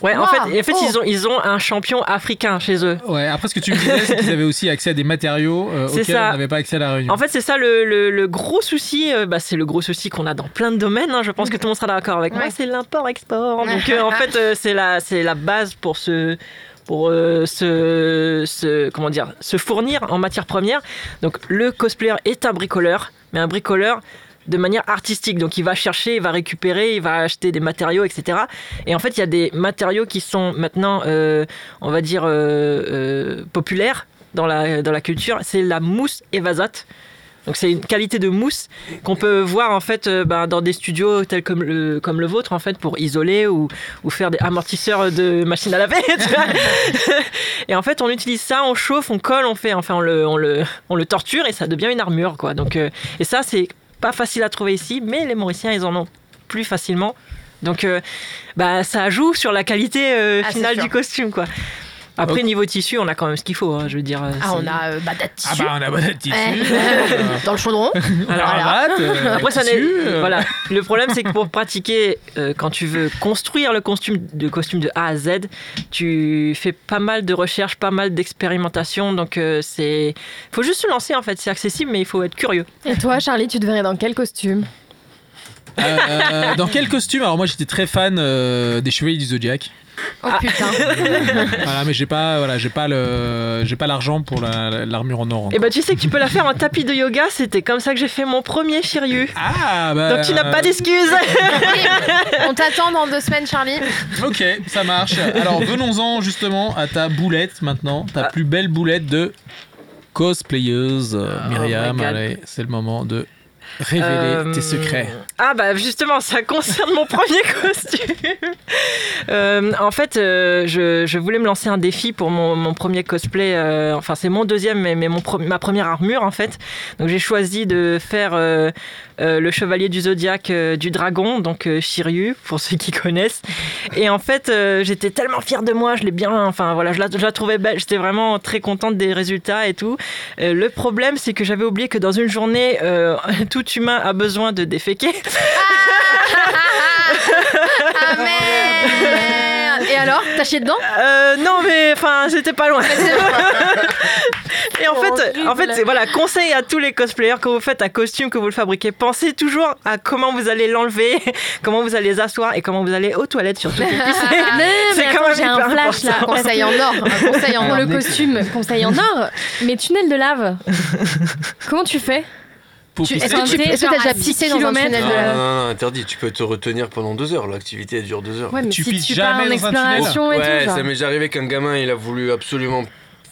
Ouais, en fait, en fait Oh. ils, ont, ils ont un champion africain chez eux. Ouais, après ce que tu me disais, c'est qu'ils avaient aussi accès à des matériaux euh, C'est auxquels ça. on n'avait pas accès à la Réunion. En fait, c'est ça le, le- le gros souci. euh, bah, c'est le gros souci qu'on a dans plein de domaines. hein, je pense que tout le monde sera d'accord avec moi. Ouais. C'est l'import-export. Donc, euh, en fait, euh, c'est la, c'est la base pour se pour euh, se, se- comment dire se fournir en matière première. Donc le cosplayer est un bricoleur, mais un bricoleur de manière artistique. Donc il va chercher, il va récupérer, il va acheter des matériaux, etc. Et en fait, il y a des matériaux qui sont maintenant, euh, on va dire, euh, euh, populaires dans la, dans la culture. C'est la mousse évasate. Donc c'est une qualité de mousse qu'on peut voir en fait ben, dans des studios tels comme le, comme le vôtre en fait pour isoler ou, ou faire des amortisseurs de machine à laver. et en fait on utilise ça, on chauffe, on colle, on fait, enfin on le, on le, on le torture et ça devient une armure quoi. Donc et ça c'est pas facile à trouver ici, mais les Mauriciens ils en ont plus facilement. Donc euh, bah ça joue sur la qualité euh, Ah, finale du costume quoi. Après niveau tissu on a quand même ce qu'il faut, hein, je veux dire. euh, Ah, on a euh, de Ah tissu. bah on a bonne tissu. Eh, Dans le chaudron. Alors, cravate, euh, Après, ça n'est- tissu, euh. voilà. Le problème, c'est que pour pratiquer, euh, quand tu veux construire le costume de, costume de A à Z, tu fais pas mal de recherches, pas mal d'expérimentation. Donc, euh, c'est. faut juste se lancer, en fait. C'est accessible, mais il faut être curieux. Et toi, Charlie, tu te verrais dans quel costume? Euh, dans quel costume? Alors moi j'étais très fan euh, des Chevaliers du Zodiac. Oh putain. voilà, mais j'ai pas, voilà, j'ai pas le, j'ai pas l'argent pour la- l'armure en or. Et bah, tu sais que tu peux la faire en tapis de yoga. C'était comme ça que j'ai fait mon premier Shiryu. Ah bah. Donc, tu n'as pas d'excuses. On t'attend dans deux semaines, Charlie. Ok, ça marche. Alors venons-en justement à ta boulette maintenant, ta Ah. plus belle boulette de cosplayeuse, euh, Myriam. Oh my God. allez, c'est le moment de révéler Euh, tes secrets. Ah bah justement, ça concerne mon premier costume. Euh, en fait, euh, je, je voulais me lancer un défi pour mon, mon premier cosplay. euh, enfin, c'est mon deuxième, mais, mais mon ma première armure en fait. Donc j'ai choisi de faire euh, euh, le chevalier du zodiaque euh, du dragon, donc euh, Shiryu pour ceux qui connaissent. Et en fait, euh, j'étais tellement fière de moi, je l'ai bien, enfin voilà, je la, je la trouvais belle. J'étais vraiment très contente des résultats et tout. Euh, le problème, c'est que j'avais oublié que dans une journée, euh, tout humain a besoin de déféquer. Ah merde Et alors, t'as chié dedans? Euh, non, mais enfin, c'était pas loin. Et en fait, en fait, voilà, conseil à tous les cosplayers quand vous faites un costume que vous le fabriquez, pensez toujours à comment vous allez l'enlever, comment vous allez les asseoir et comment vous allez aux toilettes surtout. C'est quand attends, même j'ai un flash là. Conseil en or. Un conseil en Pour or. le costume, conseil en or. Mais tunnel de lave. Comment tu fais? Tu- pisser, Est-ce que tu est-ce que t'as déjà 10 pissé dans un tunnel de Non, la... non, non, interdit. Tu peux te retenir pendant deux heures. L'activité elle dure deux heures. Ouais, mais Tu si pisses tu pars en jamais dans un tunnel exploration et ouais, tout. ça m'est déjà arrivé qu'un gamin il a voulu absolument.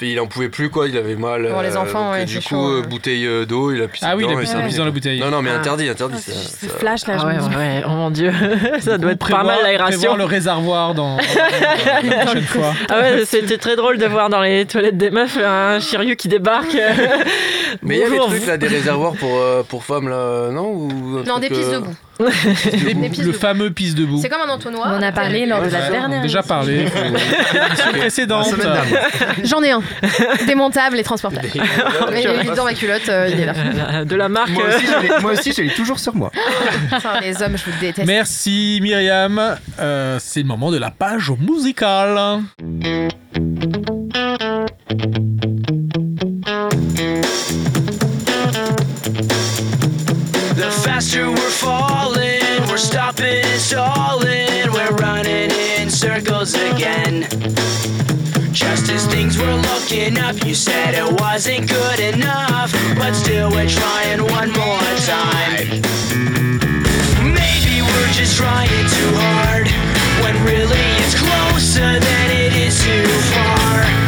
Il en pouvait plus quoi, il avait mal. Pour les euh, enfants, donc, ouais, Du c'est coup, chaud, euh, ouais. bouteille euh, d'eau, il a pissé Ah oui, il dedans a pissé ça dans la bouteille. Non, non, mais Ah. interdit, interdit. Ce ça- ce ça- flash là, je Ah ouais, ouais, oh mon dieu, ça doit être Prévoir- pas mal l'aération. le réservoir dans, dans- la prochaine fois. Ah ouais, c'était très drôle de voir dans les toilettes des meufs un Shiryu qui débarque. Mais il y a des trucs là, des réservoirs pour, euh, pour femmes là, non ou Non, des pistes debout. Le fameux pisse debout. C'est comme un entonnoir. On en a parlé lors de la Ouais, dernière. Déjà parlé. Précédente. J'en ai un. Démontable et transportable. Mais il est dans ma culotte, euh, il est là. de la marque. Moi aussi, je l'ai- toujours sur moi. Putain, les hommes, je vous déteste. Merci Myriam. Euh, c'est le moment de la page musicale. Faster we're falling, we're stopping and stalling, we're running in circles again. Just as things were looking up, you said it wasn't good enough, but still we're trying one more time. Maybe we're just trying too hard, when really it's closer than it is too far.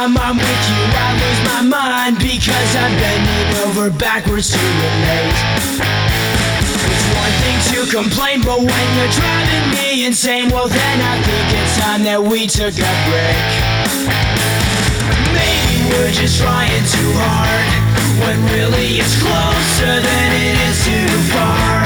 Time I'm with you, I lose my mind because I'm bending over backwards to relate. It's one thing to complain, but when you're driving me insane, well then I think it's time that we took a break. Maybe we're just trying too hard, when really it's closer than it is too far.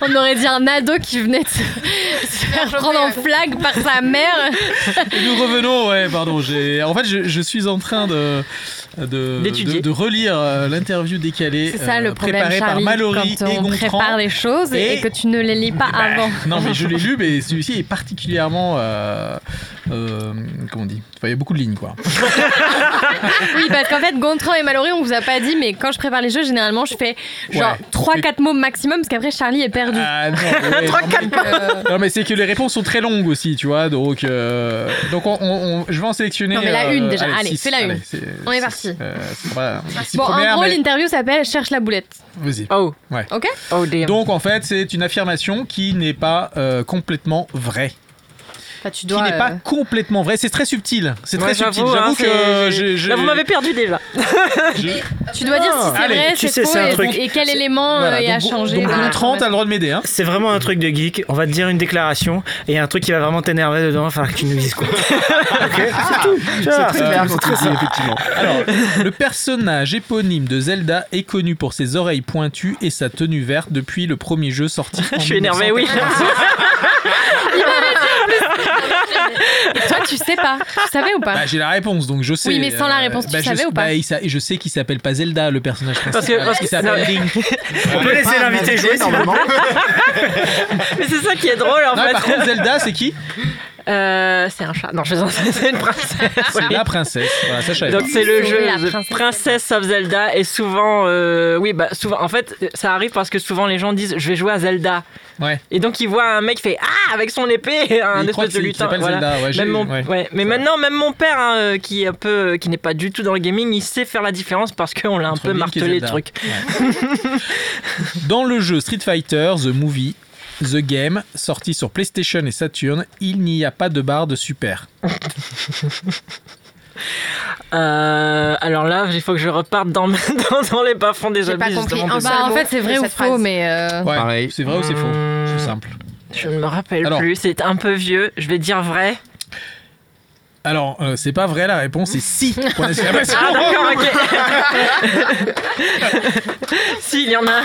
On aurait dit un ado qui venait de faire prendre en flag par sa mère. Et nous revenons, ouais, pardon. j'ai- En fait, je, je suis en train de. De, D'étudier. de, de relire euh, l'interview décalée C'est ça le euh, problème, préparée Charlie, par Mallory quand et on Gontran. prépare les choses et, Et- que tu ne les lis pas Bah, avant. Non, mais je l'ai lu, mais celui-ci est particulièrement. euh, euh, comment on dit? Enfin, il y a beaucoup de lignes, quoi. Oui, parce qu'en fait, Gontran et Mallory, on vous a pas dit, mais quand je prépare les jeux, généralement, je fais genre Ouais. 3-4 mots maximum, parce qu'après, Charlie est perdu. Ah, non, mais ouais, non, mais c'est que les réponses sont très longues aussi, tu vois. Donc, euh, donc on, on- on- je vais en sélectionner. Non, mais la euh, une, déjà. Allez, six. fais la une. Allez, On est parti. Euh, Bon, en gros, mais- l'interview s'appelle Cherche la boulette. Vas-y. Oh, Ouais. Ok oh damn. Donc en fait, c'est une affirmation qui n'est pas euh, complètement vraie. Enfin, tu Qui n'est euh, pas complètement vraie. C'est très subtil. C'est Ouais, très subtil. j'avoue, hein, que Là, vous m'avez perdu déjà. Tu dois dire si c'est vrai, c'est faux et, truc. et quel élément Voilà, euh, est à donc, changer. Donc dans la Gontran, t'as le droit de m'aider. Hein. C'est vraiment un truc de geek. On va te dire une déclaration et il y a un truc qui va vraiment t'énerver dedans. Il va falloir que tu nous dises quoi. C'est tout. Très effectivement. Alors, le personnage éponyme de Zelda est connu pour ses oreilles pointues et sa tenue verte depuis le premier jeu sorti. Je suis énervé, oui. 1986. Et toi, tu sais pas. Tu savais ou pas Bah, j'ai la réponse, donc je sais. Oui, mais sans la réponse, tu bah, je savais sais- ou pas bah, il s'a- Je sais qu'il s'appelle pas Zelda, le personnage principal. Parce que- parce il que- s'appelle. Link. On peut laisser l'invité jouer normalement. Mais c'est ça qui est drôle en Non, fait. par contre, Zelda, c'est qui? Euh, c'est un chat. Non, je c'est une princesse. C'est la princesse. Voilà, ça, Donc c'est le jeu la The princesse Princess of Zelda et souvent, euh, oui bah souvent, en fait ça arrive parce que souvent les gens disent je vais jouer à Zelda Ouais. et donc ils voient un mec qui fait ah avec son épée un Il espèce de lutin. voilà. Zelda, ouais, Même mon- ouais. ouais. Mais Ça. maintenant même mon père hein, euh, qui est un peu, qui n'est pas du tout dans le gaming, il sait faire la différence parce qu'on l'a un Entre peu martelé le truc. Dans le jeu Street Fighter, The Movie, The Game, sorti sur PlayStation et Saturn, il n'y a pas de barre de super. Euh, alors là il faut que je reparte dans, dans, dans les bas-fonds des J'ai pas abysses. compris Bah, en fait, c'est vrai ou faux, phrase. mais. euh, Ouais. Pareil. C'est vrai ou c'est faux? C'est simple. Je ne me rappelle Alors. plus, c'est un peu vieux. Je vais dire vrai. Alors, euh, c'est pas vrai, la réponse est si. Point d'exclamation. Ah d'accord, ok. si, il y en a.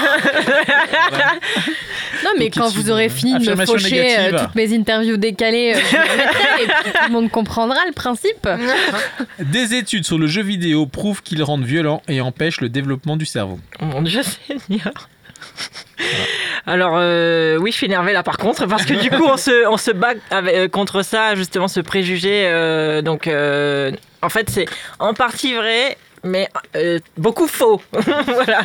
Non, mais Donc, quand vous aurez fini de me faucher euh, toutes mes interviews décalées, euh, je les mettrai et puis tout le monde comprendra le principe. Des études sur le jeu vidéo prouvent qu'il rend violent et empêche le développement du cerveau. Oh mon dieu, Seigneur. Alors euh, oui, je suis énervé là par contre parce que du coup on se, on se bat euh, contre ça justement ce préjugé. euh, donc en fait c'est en partie vrai. Mais euh, beaucoup faux, voilà.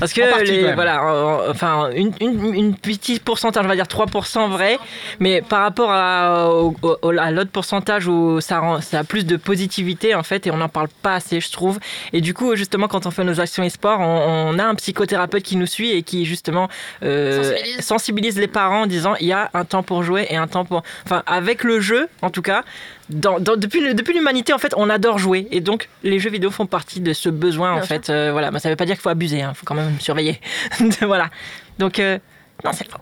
Parce que En partie, les, quand même. voilà, euh, enfin une, une, une petite pourcentage, on va dire 3% vrai, mais par rapport à, au- au- à l'autre pourcentage où ça, rend, ça a plus de positivité en fait, et on n'en parle pas assez, je trouve. Et du coup, justement, quand on fait nos actions e-sport, on, on a un psychothérapeute qui nous suit et qui justement euh, Sensibilise. sensibilise les parents en disant il y a un temps pour jouer et un temps pour, enfin avec le jeu en tout cas. Dans, dans- depuis l'humanité, en fait, on adore jouer et donc les jeux vidéo font partie de ce besoin en sûr. fait. Euh, voilà, mais ça veut pas dire qu'il faut abuser, il faut quand même surveiller. voilà. Donc euh, Non, c'est faux.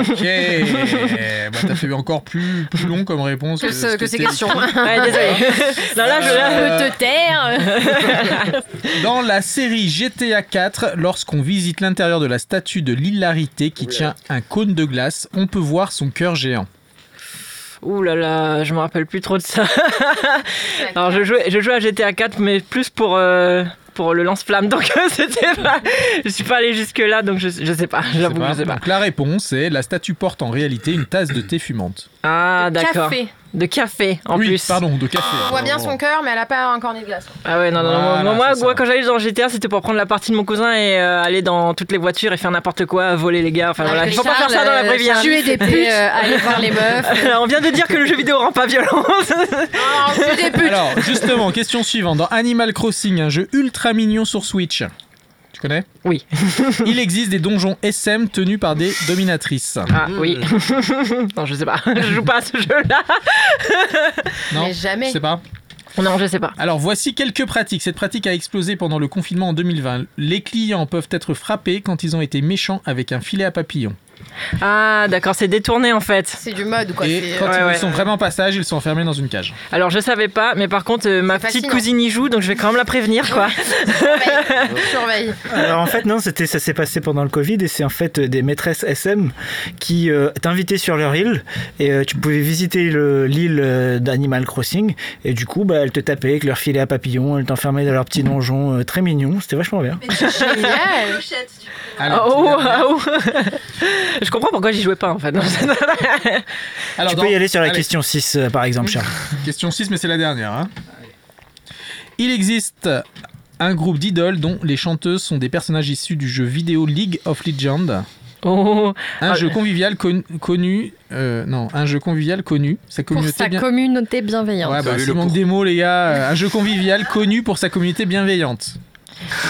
Ok. bah, t'as fait encore plus, plus long comme réponse Que, ce- que ces questions. Ouais, désolé. non, là, je. Euh, Peux te taire Dans la série GTA 4, lorsqu'on visite l'intérieur de la statue de l'hilarité qui tient un cône de glace, on peut voir son cœur géant. Ouh là là, je me rappelle plus trop de ça. Alors je jouais, je jouais à GTA 4, mais plus pour, euh, pour le lance-flamme, donc c'était pas. Je suis pas allé jusque là, donc je, je sais pas. J'avoue, je sais pas. Donc la réponse est la statue porte en réalité une tasse de thé fumante. Ah d'accord. Café. De café en oui, plus. pardon, de café. On voit bien son cœur, mais elle a pas un cornet de glace. Ah ouais, non, non, non. Voilà, moi, quand j'allais dans GTA, c'était pour prendre la partie de mon cousin et euh, aller dans toutes les voitures et faire n'importe quoi, voler les gars. Enfin voilà, il faut pas faire ça dans la vraie vie. hein. Tuer des putes, euh, aller voir les meufs. On vient de dire que le jeu vidéo rend pas violence. tuer des putes. Alors, justement, question suivante. Dans Animal Crossing, un jeu ultra mignon sur Switch. Tu connais Oui. Il existe des donjons SM tenus par des dominatrices. Ah oui. non, je sais pas. Je joue pas à ce jeu-là. Non Mais jamais. Je sais pas. Non, je sais pas. Alors voici quelques pratiques. Cette pratique a explosé pendant le confinement en 2020. Les clients peuvent être frappés quand ils ont été méchants avec un filet à papillon. Ah, d'accord, c'est détourné en fait. C'est du mode, quoi. Et quand Ouais, ils ouais. sont vraiment pas sages, ils sont enfermés dans une cage. Alors, je savais pas, mais par contre, euh, ma petite fascinant. cousine y joue, donc je vais quand même la prévenir, quoi. Surveille. Surveille. Alors en fait non, c'était ça s'est passé pendant le Covid et c'est en fait des maîtresses SM qui euh, t'invitaient sur leur île et euh, tu pouvais visiter le- l'île euh, d'Animal Crossing et du coup bah elles te tapaient avec leur filet à papillons, elles t'enfermaient dans leur petit donjon euh, très mignon, c'était vachement bien. Génial. Alors, oh. je comprends pourquoi j'y jouais pas en fait. Alors, tu dans- peux y aller sur la Allez, question 6 euh, par exemple Charles. Question 6, mais c'est la dernière. hein. Il existe un groupe d'idoles dont les chanteuses sont des personnages issus du jeu vidéo League of Legends. Oh. Un Ah, jeu convivial con- connu. euh, non, un jeu convivial connu. Sa Pour communauté sa bien. communauté bienveillante. Ouais, Vous bah, le manque pour- des mots, les gars. Un jeu convivial connu pour sa communauté bienveillante.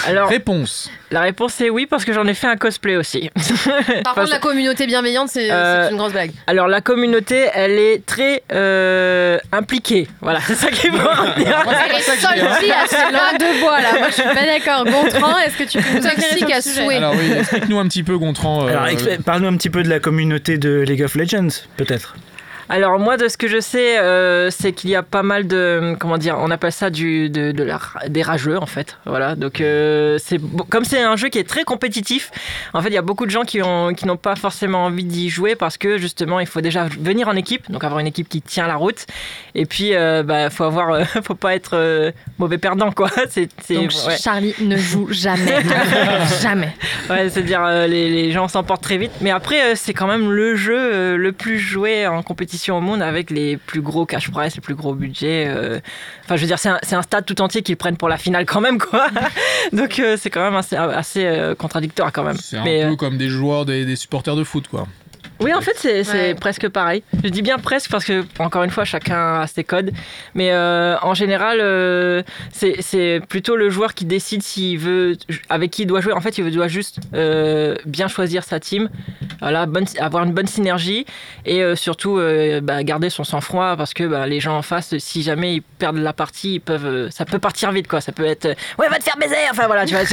Alors, Réponse. la réponse est oui, parce que j'en ai fait un cosplay aussi. Par contre, la communauté bienveillante, c'est Euh, une grosse blague. Alors, la communauté, elle est très euh, impliquée. Voilà, c'est ça retenir. Moi, c'est Elle est salty à ses langues de bois là. Moi je suis pas d'accord. Gontran, est-ce que tu peux nous le à souhait. Alors oui, explique-nous un petit peu, Gontran. euh, Alors parle-nous un petit peu de la communauté de League of Legends peut-être. Alors moi de ce que je sais euh, c'est qu'il y a pas mal de comment dire on appelle ça du de, de la, des rageux en fait voilà donc euh, c'est comme c'est un jeu qui est très compétitif en fait il y a beaucoup de gens qui ont qui n'ont pas forcément envie d'y jouer parce que justement il faut déjà venir en équipe donc avoir une équipe qui tient la route et puis euh, bah faut avoir euh, faut pas être mauvais perdant quoi c'est Donc ouais. Charlie ne joue jamais. jamais. Ouais, c'est-à-dire les, les gens s'emportent très vite. Mais après, c'est quand même le jeu le plus joué en compétition au monde avec les plus gros cash prize, les plus gros budgets. euh. Enfin, je veux dire, c'est un, un stade tout entier qu'ils prennent pour la finale quand même, quoi. Donc, euh, c'est quand même assez, assez euh, contradictoire quand même. C'est un Mais, peu comme des joueurs, des, des supporters de foot, quoi. Oui, en fait, c'est Ouais. presque pareil. Je dis bien presque parce que, encore une fois, chacun a ses codes. Mais euh, en général, euh, c'est plutôt le joueur qui décide s'il veut, avec qui il doit jouer. En fait, il doit juste euh, bien choisir sa team, voilà, bonne, avoir une bonne synergie et euh, surtout euh, bah, garder son sang-froid parce que bah, les gens en face, si jamais ils perdent la partie, ils peuvent, euh, ça peut partir vite, quoi. Ça peut être, euh, ouais, va te faire baiser. Enfin voilà, tu vois,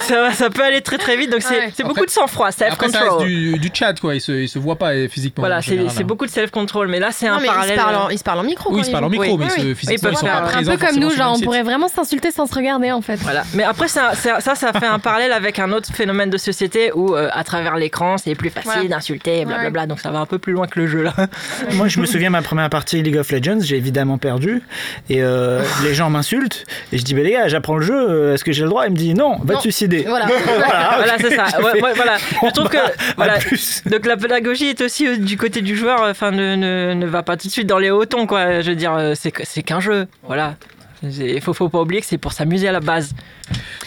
ça, peut aller très très vite. Donc c'est Ouais. beaucoup de sang-froid, self-control. Du, du chat, quoi. Ils se, ils se voient pas euh, physiquement. Voilà, en c'est général, c'est hein. beaucoup de self-control, mais là c'est Non, un mais ils se, parallèle. parlent en, ils se parlent en micro. Oui, quand ils se parlent en micro, Oui, mais oui, se- physiquement, Ils peuvent ils sont faire pas un Un présents peu comme forcément nous, sur genre le on site. pourrait vraiment s'insulter sans se regarder en fait. Voilà. Mais après, ça, ça, ça, ça fait un parallèle avec un autre phénomène de société où, euh, à travers l'écran, c'est plus facile Voilà. d'insulter, blablabla. Donc ça va un peu plus loin que le jeu là. Moi, je me souviens ma première partie League of Legends, j'ai évidemment perdu. Et euh, les gens m'insultent. Et je dis, bah, les gars, j'apprends le jeu, euh, est-ce que j'ai le droit? Il me dit, non, va Non. te suicider. Voilà. voilà, c'est ça. Ouais, ouais, voilà. Je trouve que. À Voilà. Donc la pédagogie est aussi euh, du côté du joueur. Enfin, ne, ne, va pas tout de suite dans les hauts tons, quoi. Je veux dire, euh, c'est qu'un jeu. Voilà. Il faut, faut pas oublier que c'est pour s'amuser à la base.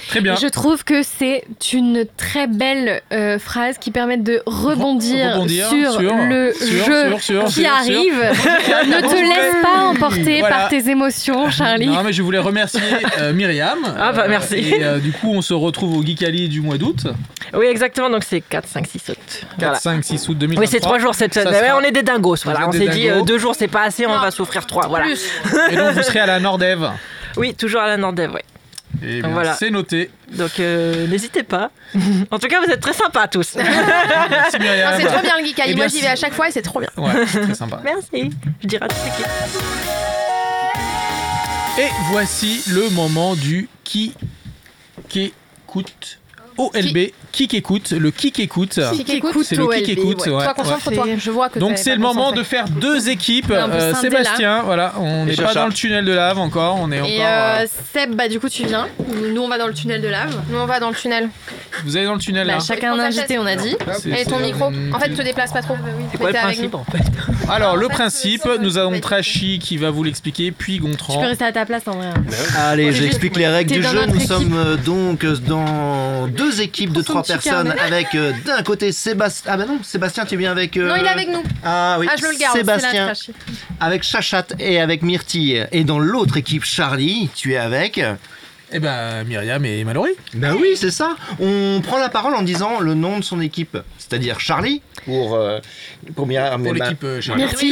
Très bien. Je trouve que c'est une très belle euh, phrase qui permet de rebondir, Rebondir sur, sur- le sur- jeu sur- sur- qui sur- arrive. ne te laisse pas emporter Voilà. par tes émotions, Charlie. Non, mais je voulais remercier euh, Myriam. Ah, bah, merci. Et euh, du coup, on se retrouve au Geekali du mois d'août. Oui, exactement. Donc c'est 4, 5, 6 août. 4, Voilà. 5, 6 août 2023. Oui, c'est 3 jours cette semaine. Ouais, on est des dingos. Voilà. On s'est dit, dingos. euh, deux jours, c'est pas assez, on va souffrir 3. Voilà. Et donc, vous serez à la Nordev. Oui, toujours à la Nordev, ouais. Eh Donc bien, voilà. c'est noté. Donc euh, n'hésitez pas. en tout cas, vous êtes très sympas tous. Merci Myriam. C'est trop bien le geek Eh Moi j'y vais à chaque fois et c'est trop bien. Ouais, c'est très sympa. Merci. Je dirai à toute l'équipe. Et voici le moment du qui écoute. OLB, qui écoute, le qui écoute. C'est le qui OLB, écoute. ouais. ouais, Toi, ouais. concentre-toi. Je vois que Donc c'est le moment de faire deux équipes. On peut Euh. Sébastien, voilà, on n'est pas dans le tunnel de lave encore, on est encore. Et euh, euh, Seb, bah du coup tu viens. Nous on va dans le tunnel de lave. Nous on va dans le tunnel. Vous allez dans le tunnel Bah, là. chacun un invité, on a dit. Et ton micro En fait, te déplace pas trop. C'est quoi Mais le t'es avec principe nous. en fait Alors le principe, nous avons Trashy qui va vous l'expliquer, puis Tu peux Gontran. rester à ta place en vrai. Allez, T'es j'explique les règles du jeu. Nous sommes donc dans deux équipes de trois personnes avec euh, d'un côté Sébastien. Ah bah non, Sébastien, tu viens avec. euh, Non, il est avec nous. Ah oui, Ah, je le garde. c'est la Sébastien avec Chachat et avec Myrtille. Et dans l'autre équipe, Charlie, tu es avec. Eh ben Myriam et Mallory. Bah oui, c'est ça. On prend la parole en disant le nom de son équipe, c'est-à-dire Charlie pour euh, pour Myriam. Pour l'équipe euh, Charlie. Dis.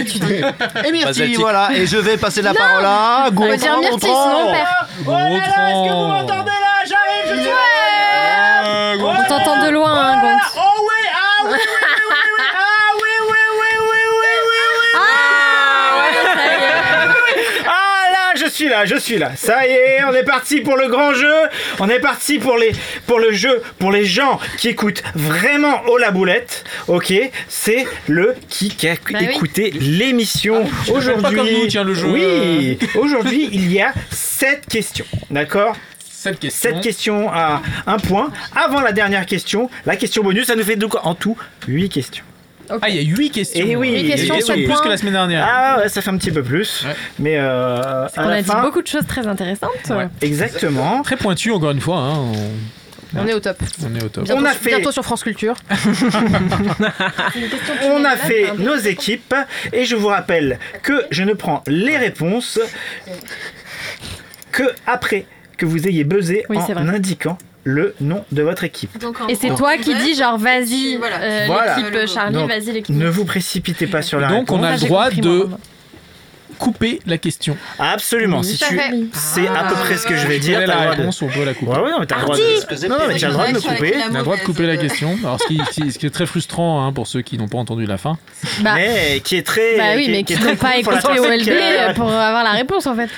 Et Basaltique. voilà. Et je vais passer la parole à On va dire Gontran. Myrtille, sinon on perd. Gontran. là J'arrive, je suis Euh, Gontran. On t'entend de loin, hein, Gont. Oh oui, suis là, je suis là. Ça y est, on est parti pour le grand jeu. On est parti pour les pour le jeu pour les gens qui écoutent vraiment haut la boulette. OK, c'est le qui a Bah oui. écouté l'émission tiens, le jeu. Oui, aujourd'hui, il y a sept questions. D'accord Cette question. Cette question à un point. Avant la dernière question, la question bonus, ça nous fait donc en tout 8 questions. Ah, il y a 8 questions. Eh oui, y a Huit huit questions, plus que la semaine dernière. Ah ouais, ça fait un petit peu plus. Ouais. Mais euh, On a dit beaucoup de choses très intéressantes. Ouais. exactement. Très pointu encore une fois. hein, On est au top. On, est au top. Bientôt, On a sur- fait- bientôt sur France Culture. On a fait nos équipes et je vous rappelle que je ne prends les réponses que après que vous ayez buzzé Oui, en indiquant le nom de votre équipe. Et c'est toi qui dis genre vas-y, euh, Voilà. l'équipe euh, Charlie, Donc, vas-y l'équipe. Ne vous précipitez pas sur la Donc on a Ah, le droit compris, de couper la question. Absolument. Oui, si tu... C'est à peu près ce que je vais dire. T'as la de- réponse on peut la couper Ouais, ouais, non, mais t'as le droit de... Non, non, mais tu as le droit de me couper. On a le droit de couper la question. Alors, ce qui, ce qui est très frustrant hein, pour ceux qui n'ont pas entendu la fin. Bah, Mais qui est très. bah oui, qui mais qui qui très n'ont pas écouté OLB euh, pour avoir la réponse en fait.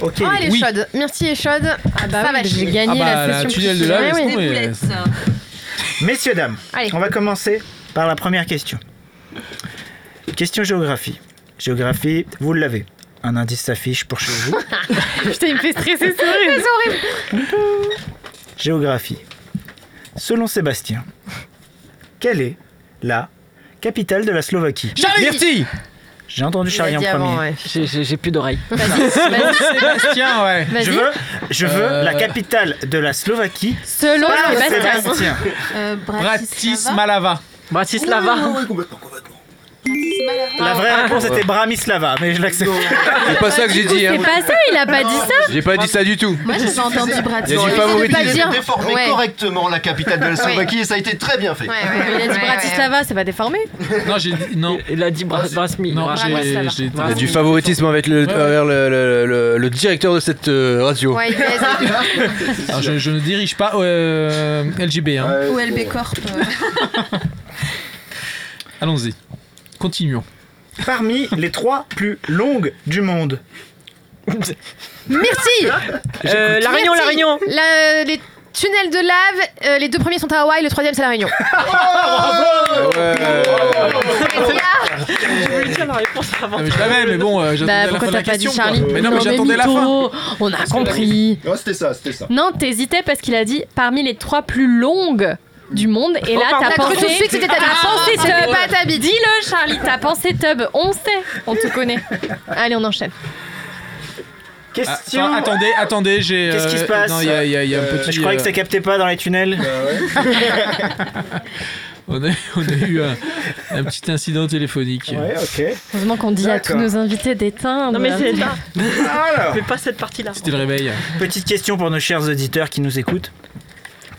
Ok. Oh, elle est Oui. chaude. Myrtille est chaude. Ah bah ça oui, va j'ai gagné ah bah, la session. tunnel de oui. tomber. Messieurs, dames, Allez. on va commencer par la première question. Question géographie. Géographie, vous l'avez. Un indice s'affiche pour chez vous. Putain, il me fait stresser, c'est horrible. Géographie. Selon Sébastien, quelle est la capitale de la Slovaquie? Myrtille J'ai entendu Charlie en premier. ouais. J'ai- J'ai j'ai plus d'oreilles. Sébastien, ouais. Je veux, je veux Euh, la capitale de la Slovaquie. Selon. Sébastien. Euh, Bratislava. Bratislava. La vraie réponse était Bramislava, mais je l'accepte. C'est pas ça que j'ai dit. hein. C'est pas ça, il a pas dit ça. J'ai pas dit ça du tout. Moi, j'ai entendu Il y a Bratislava. du pas favoritisme. dire. déformé Ouais. correctement la capitale de la Slovaquie et ça a été très bien fait. Ouais, ouais, Il a dit ouais. Bratislava, c'est pas déformé. Non, j'ai dit. Non. Il a dit Bra- Brasmi. Non, Bra- j'ai. Bratislava. j'ai- Il y a du favoritisme avec le, Ouais. envers le, le- le- le directeur de cette euh, radio. Ouais, il. Alors, je, je ne dirige pas euh, LGB. Hein. Ou LB Corp. euh. Allons-y. Continuons. Parmi les trois plus longues du monde. Myrtille Euh, la Réunion, la. Réunion. La- Les tunnels de lave, euh, les deux premiers sont à Hawaï, le troisième c'est la Réunion. Je voulais dire la réponse avant. Mais je l'avais, mais bon, euh, j'attendais Bah la fin pourquoi de la t'as pas dit question. Charlie quoi. Mais non, mais j'attendais la fin. mytho. On a compris. Oh, c'était ça, c'était ça. Non, t'hésitais parce qu'il a dit parmi les trois plus longues du monde. Et là, T'as pensé. tout de suite c'était ta T'as bite. pensé C'était Tub. pas ta. Dis-le, Charlie, t'as pensé Tub. On sait, on te connaît. Allez, on enchaîne. Ah, Question. attends, attendez, attendez, j'ai. Qu'est-ce qui euh, se passe Non, il y a, il y a- il y a un petit. je croyais que euh, ça captait pas dans les tunnels. on, a, on a eu un, un petit incident téléphonique. Ouais, ok. Heureusement qu'on dit à tous D'accord. nos invités d'éteindre. Non mais c'est là. Alors, Fais pas cette partie-là. C'était le réveil. petite question pour nos chers auditeurs qui nous écoutent.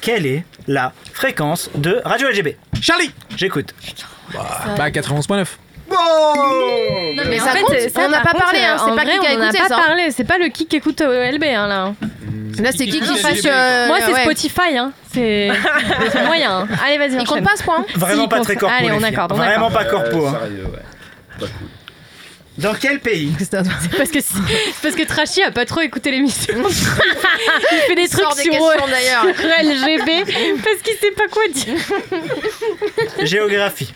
Quelle est la fréquence de Radio LGB Charlie J'écoute. Bah, 91.9. Non, Mais en ça fait, compte, ça, on n'a pas contre, parlé, hein, en c'est pas vrai, qui qui a on n'a écouté pas ça. parlé, c'est pas le qui qui écoute au LB hein, là. Là, c'est qui qui des- euh, Moi, c'est ouais. Spotify, hein. C'est c'est moyen. hein. Allez, vas-y, Il compte pas ce point Vraiment Si, pas très corpo. Allez, on accorde, on Vraiment pas corpo. Sérieux, ouais. Pas cool. Dans quel pays? C'est parce que, c'est parce que Trashy a pas trop écouté l'émission. Il fait des Il trucs des sur, euh, d'ailleurs. sur LGB parce qu'il sait pas quoi dire. Géographie.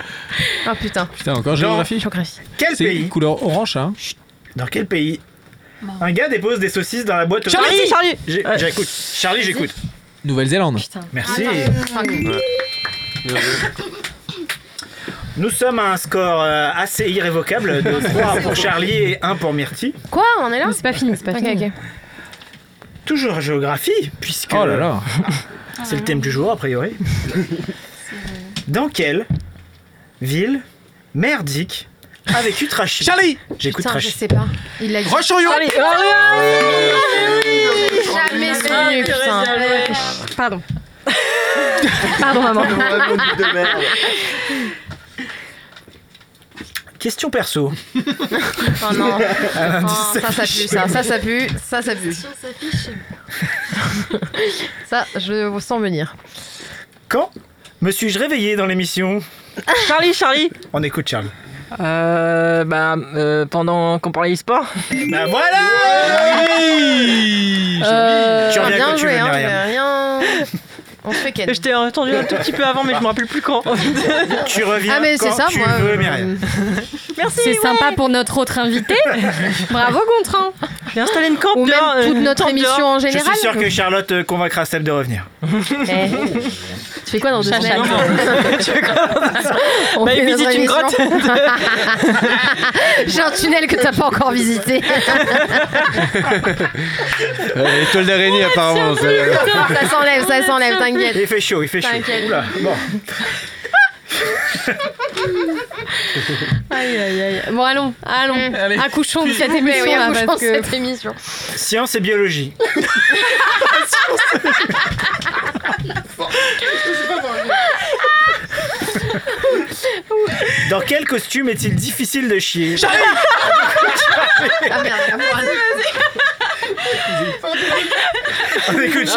Ah putain. Putain, encore géographie? Quel C'est pays? couleur orange, hein? Dans quel pays? Un gars dépose des saucisses dans la boîte. aux- Charlie, Charlie J'ai- J'écoute. Charlie, j'écoute. Nouvelle-Zélande. Merci. Nous sommes à un score euh, assez irrévocable de 3 pour Charlie et 1 pour Myrtille. Quoi On en est là C'est pas fini, c'est pas fini. Toujours géographie, puisque Oh là là. c'est le thème du jour a priori. Dans quelle ville merdique a vécu Trashy Charlie J'écoute Putain, je sais pas. Il l'a dit. Roche-sur-Yon Jamais su, putain. Pardon. Pardon, maman. Question perso. Oh non. Oh, ça, ça pue, ça, ça, ça pue, ça, ça pue. Ça, je vous sens venir. Quand me suis-je réveillé dans l'émission Charlie, Charlie On écoute Charlie. euh, Bah, euh, pendant qu'on parlait e-sport Bah voilà Euh, Tu reviens bien quand tu joué, veux, hein, rien. On se fait ken. Je t'ai entendu un tout petit peu avant, mais je me rappelle plus quand. Tu reviens Ah, mais c'est quand ça, tu moi. veux, euh, Myriam. Merci. C'est sympa pour notre autre invité. Bravo, Gontran. J'ai installé une camp Ou même euh, toute notre émission en Je général. suis sûr que Charlotte euh, convaincra Seb de revenir. Eh. Tu fais quoi dans deux semaines On Bah, fait visite une émission. grotte. J'ai un tunnel que t'as pas encore visité. Euh, Étoile d'araignée, apparemment. ça- ça s'enlève, ça s'enlève, t'inquiète. Il fait chaud, il fait chaud. Oula, bon. Aïe, aïe, aïe. Bon, allons, allons. Allez. Accouchons de cette émission oui, là, accouchons parce de que cette émission. Science et biologie. Dans quel costume est-il difficile de chier? Ah merde, écoute.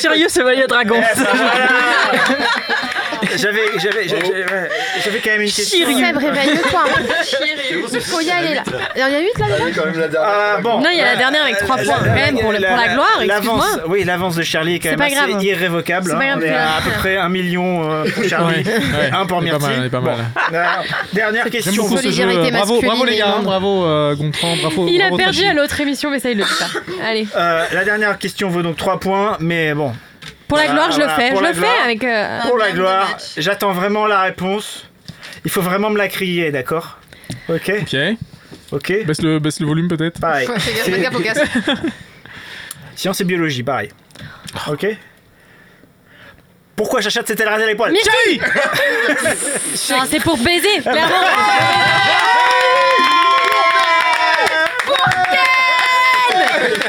Sérieux, c'est Valia Dragon. Eh, bah, voilà. J'avais, j'avais, j'avais, j'avais quand même une question. Seb, réveille-toi. Il faut y aller là. Il y en a 8 là déjà quand même la dernière. Ah, bon. Non, il y a la dernière avec 3 points. Quand même, pour, la gloire, L'avance, excuse-moi. oui, l'avance de Charlie est quand C'est même pas assez grave. irrévocable. C'est pas hein. grave, On est à, peu près un million euh, pour Charlie, Ouais, un pour Myrtille. Alors, dernière question. Bravo, bravo les gars, bravo euh, Gontran, bravo. Il a perdu à l'autre émission, mais ça, il le dit pas. Allez. Euh, la dernière question vaut donc 3 points, mais bon, Pour la gloire, je le fais. pour Je la le fais gloire. avec. euh, pour la de gloire, j'attends vraiment la réponse. Il faut vraiment me la crier, d'accord? Ok Ok, Ok baisse le, baisse le volume peut-être. Pareil. Ouais, fais gaffe, C'est- fais gaffe au casque. Science et biologie, pareil. Ok Pourquoi j'achète cette rasé les poils? Myrtille Non, c'est pour baiser, clairement.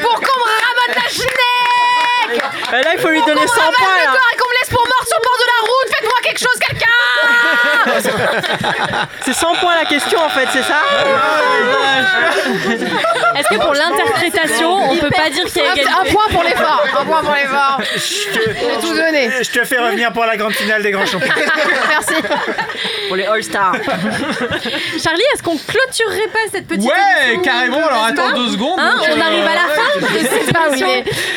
Pour qu'on me ramène la schneck Et là, il faut lui donner 100 Qu'on me points là. et qu'on me laisse pour mort sur le bord de la route Faites-moi quelque chose, quelqu'un C'est 100 points la question en fait, c'est ça Est-ce que pour l'interprétation, on peut pas dire qu'il y a Un égalité point pour l'effort Un point pour l'effort Je te- J'ai tout donné Je te fais revenir pour la grande finale des grands champions. Merci Pour les All-Stars. Charlie, est-ce qu'on clôturerait pas cette petite Ouais, carrément, alors attends deux secondes. Hein, on euh, arrive à la fin de cette émission.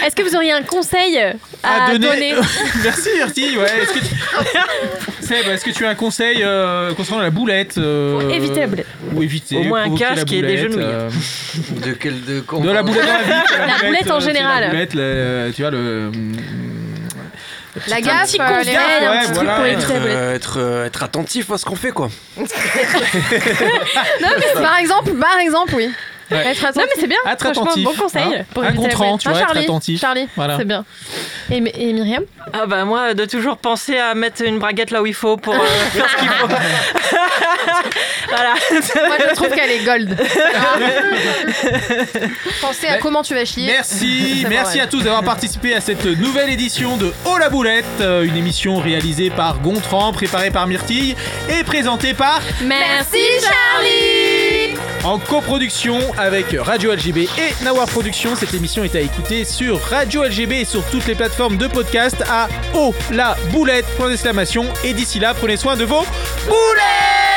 Est-ce que vous auriez un conseil à, donner, Merci, merci. Ouais. Est-ce que tu... Seb, est-ce que tu as un conseil euh, concernant la boulette euh, Pour éviter la boulette. Ou éviter. Au moins un provoquer la casque et des boulette, genouilles. euh, De quel de de la boulette dans la vie. quoi, La boulette en euh, tu sais, général. La boulette, le- tu vois le. La Un gaffe, petit euh, conseil, les un ouais, petit truc voilà, pour être, éviter la boulette. Euh, être, euh, être attentif à ce qu'on fait quoi. Par exemple, par exemple, oui. Ouais. Être Non mais c'est bien, Être franchement, attentif, bon conseil hein. pour Un tu vois, être Charlie, attentif. Charlie, Voilà. c'est bien. Et, et Myriam? Ah bah moi, de toujours penser à mettre une braguette là où il faut pour euh, faire ce qu'il faut. voilà. Moi, je trouve qu'elle est gold. Pensez à comment tu vas chier. Merci, merci à tous d'avoir participé à cette nouvelle édition de Oh la boulette, euh, une émission réalisée par Gontran, préparée par Myrtille et présentée par Merci Charlie en coproduction avec Radio LGB et Nawar Productions. Cette émission est à écouter sur Radio LGB et sur toutes les plateformes de podcast à Oh boulette. Et d'ici là, prenez soin de vos boulets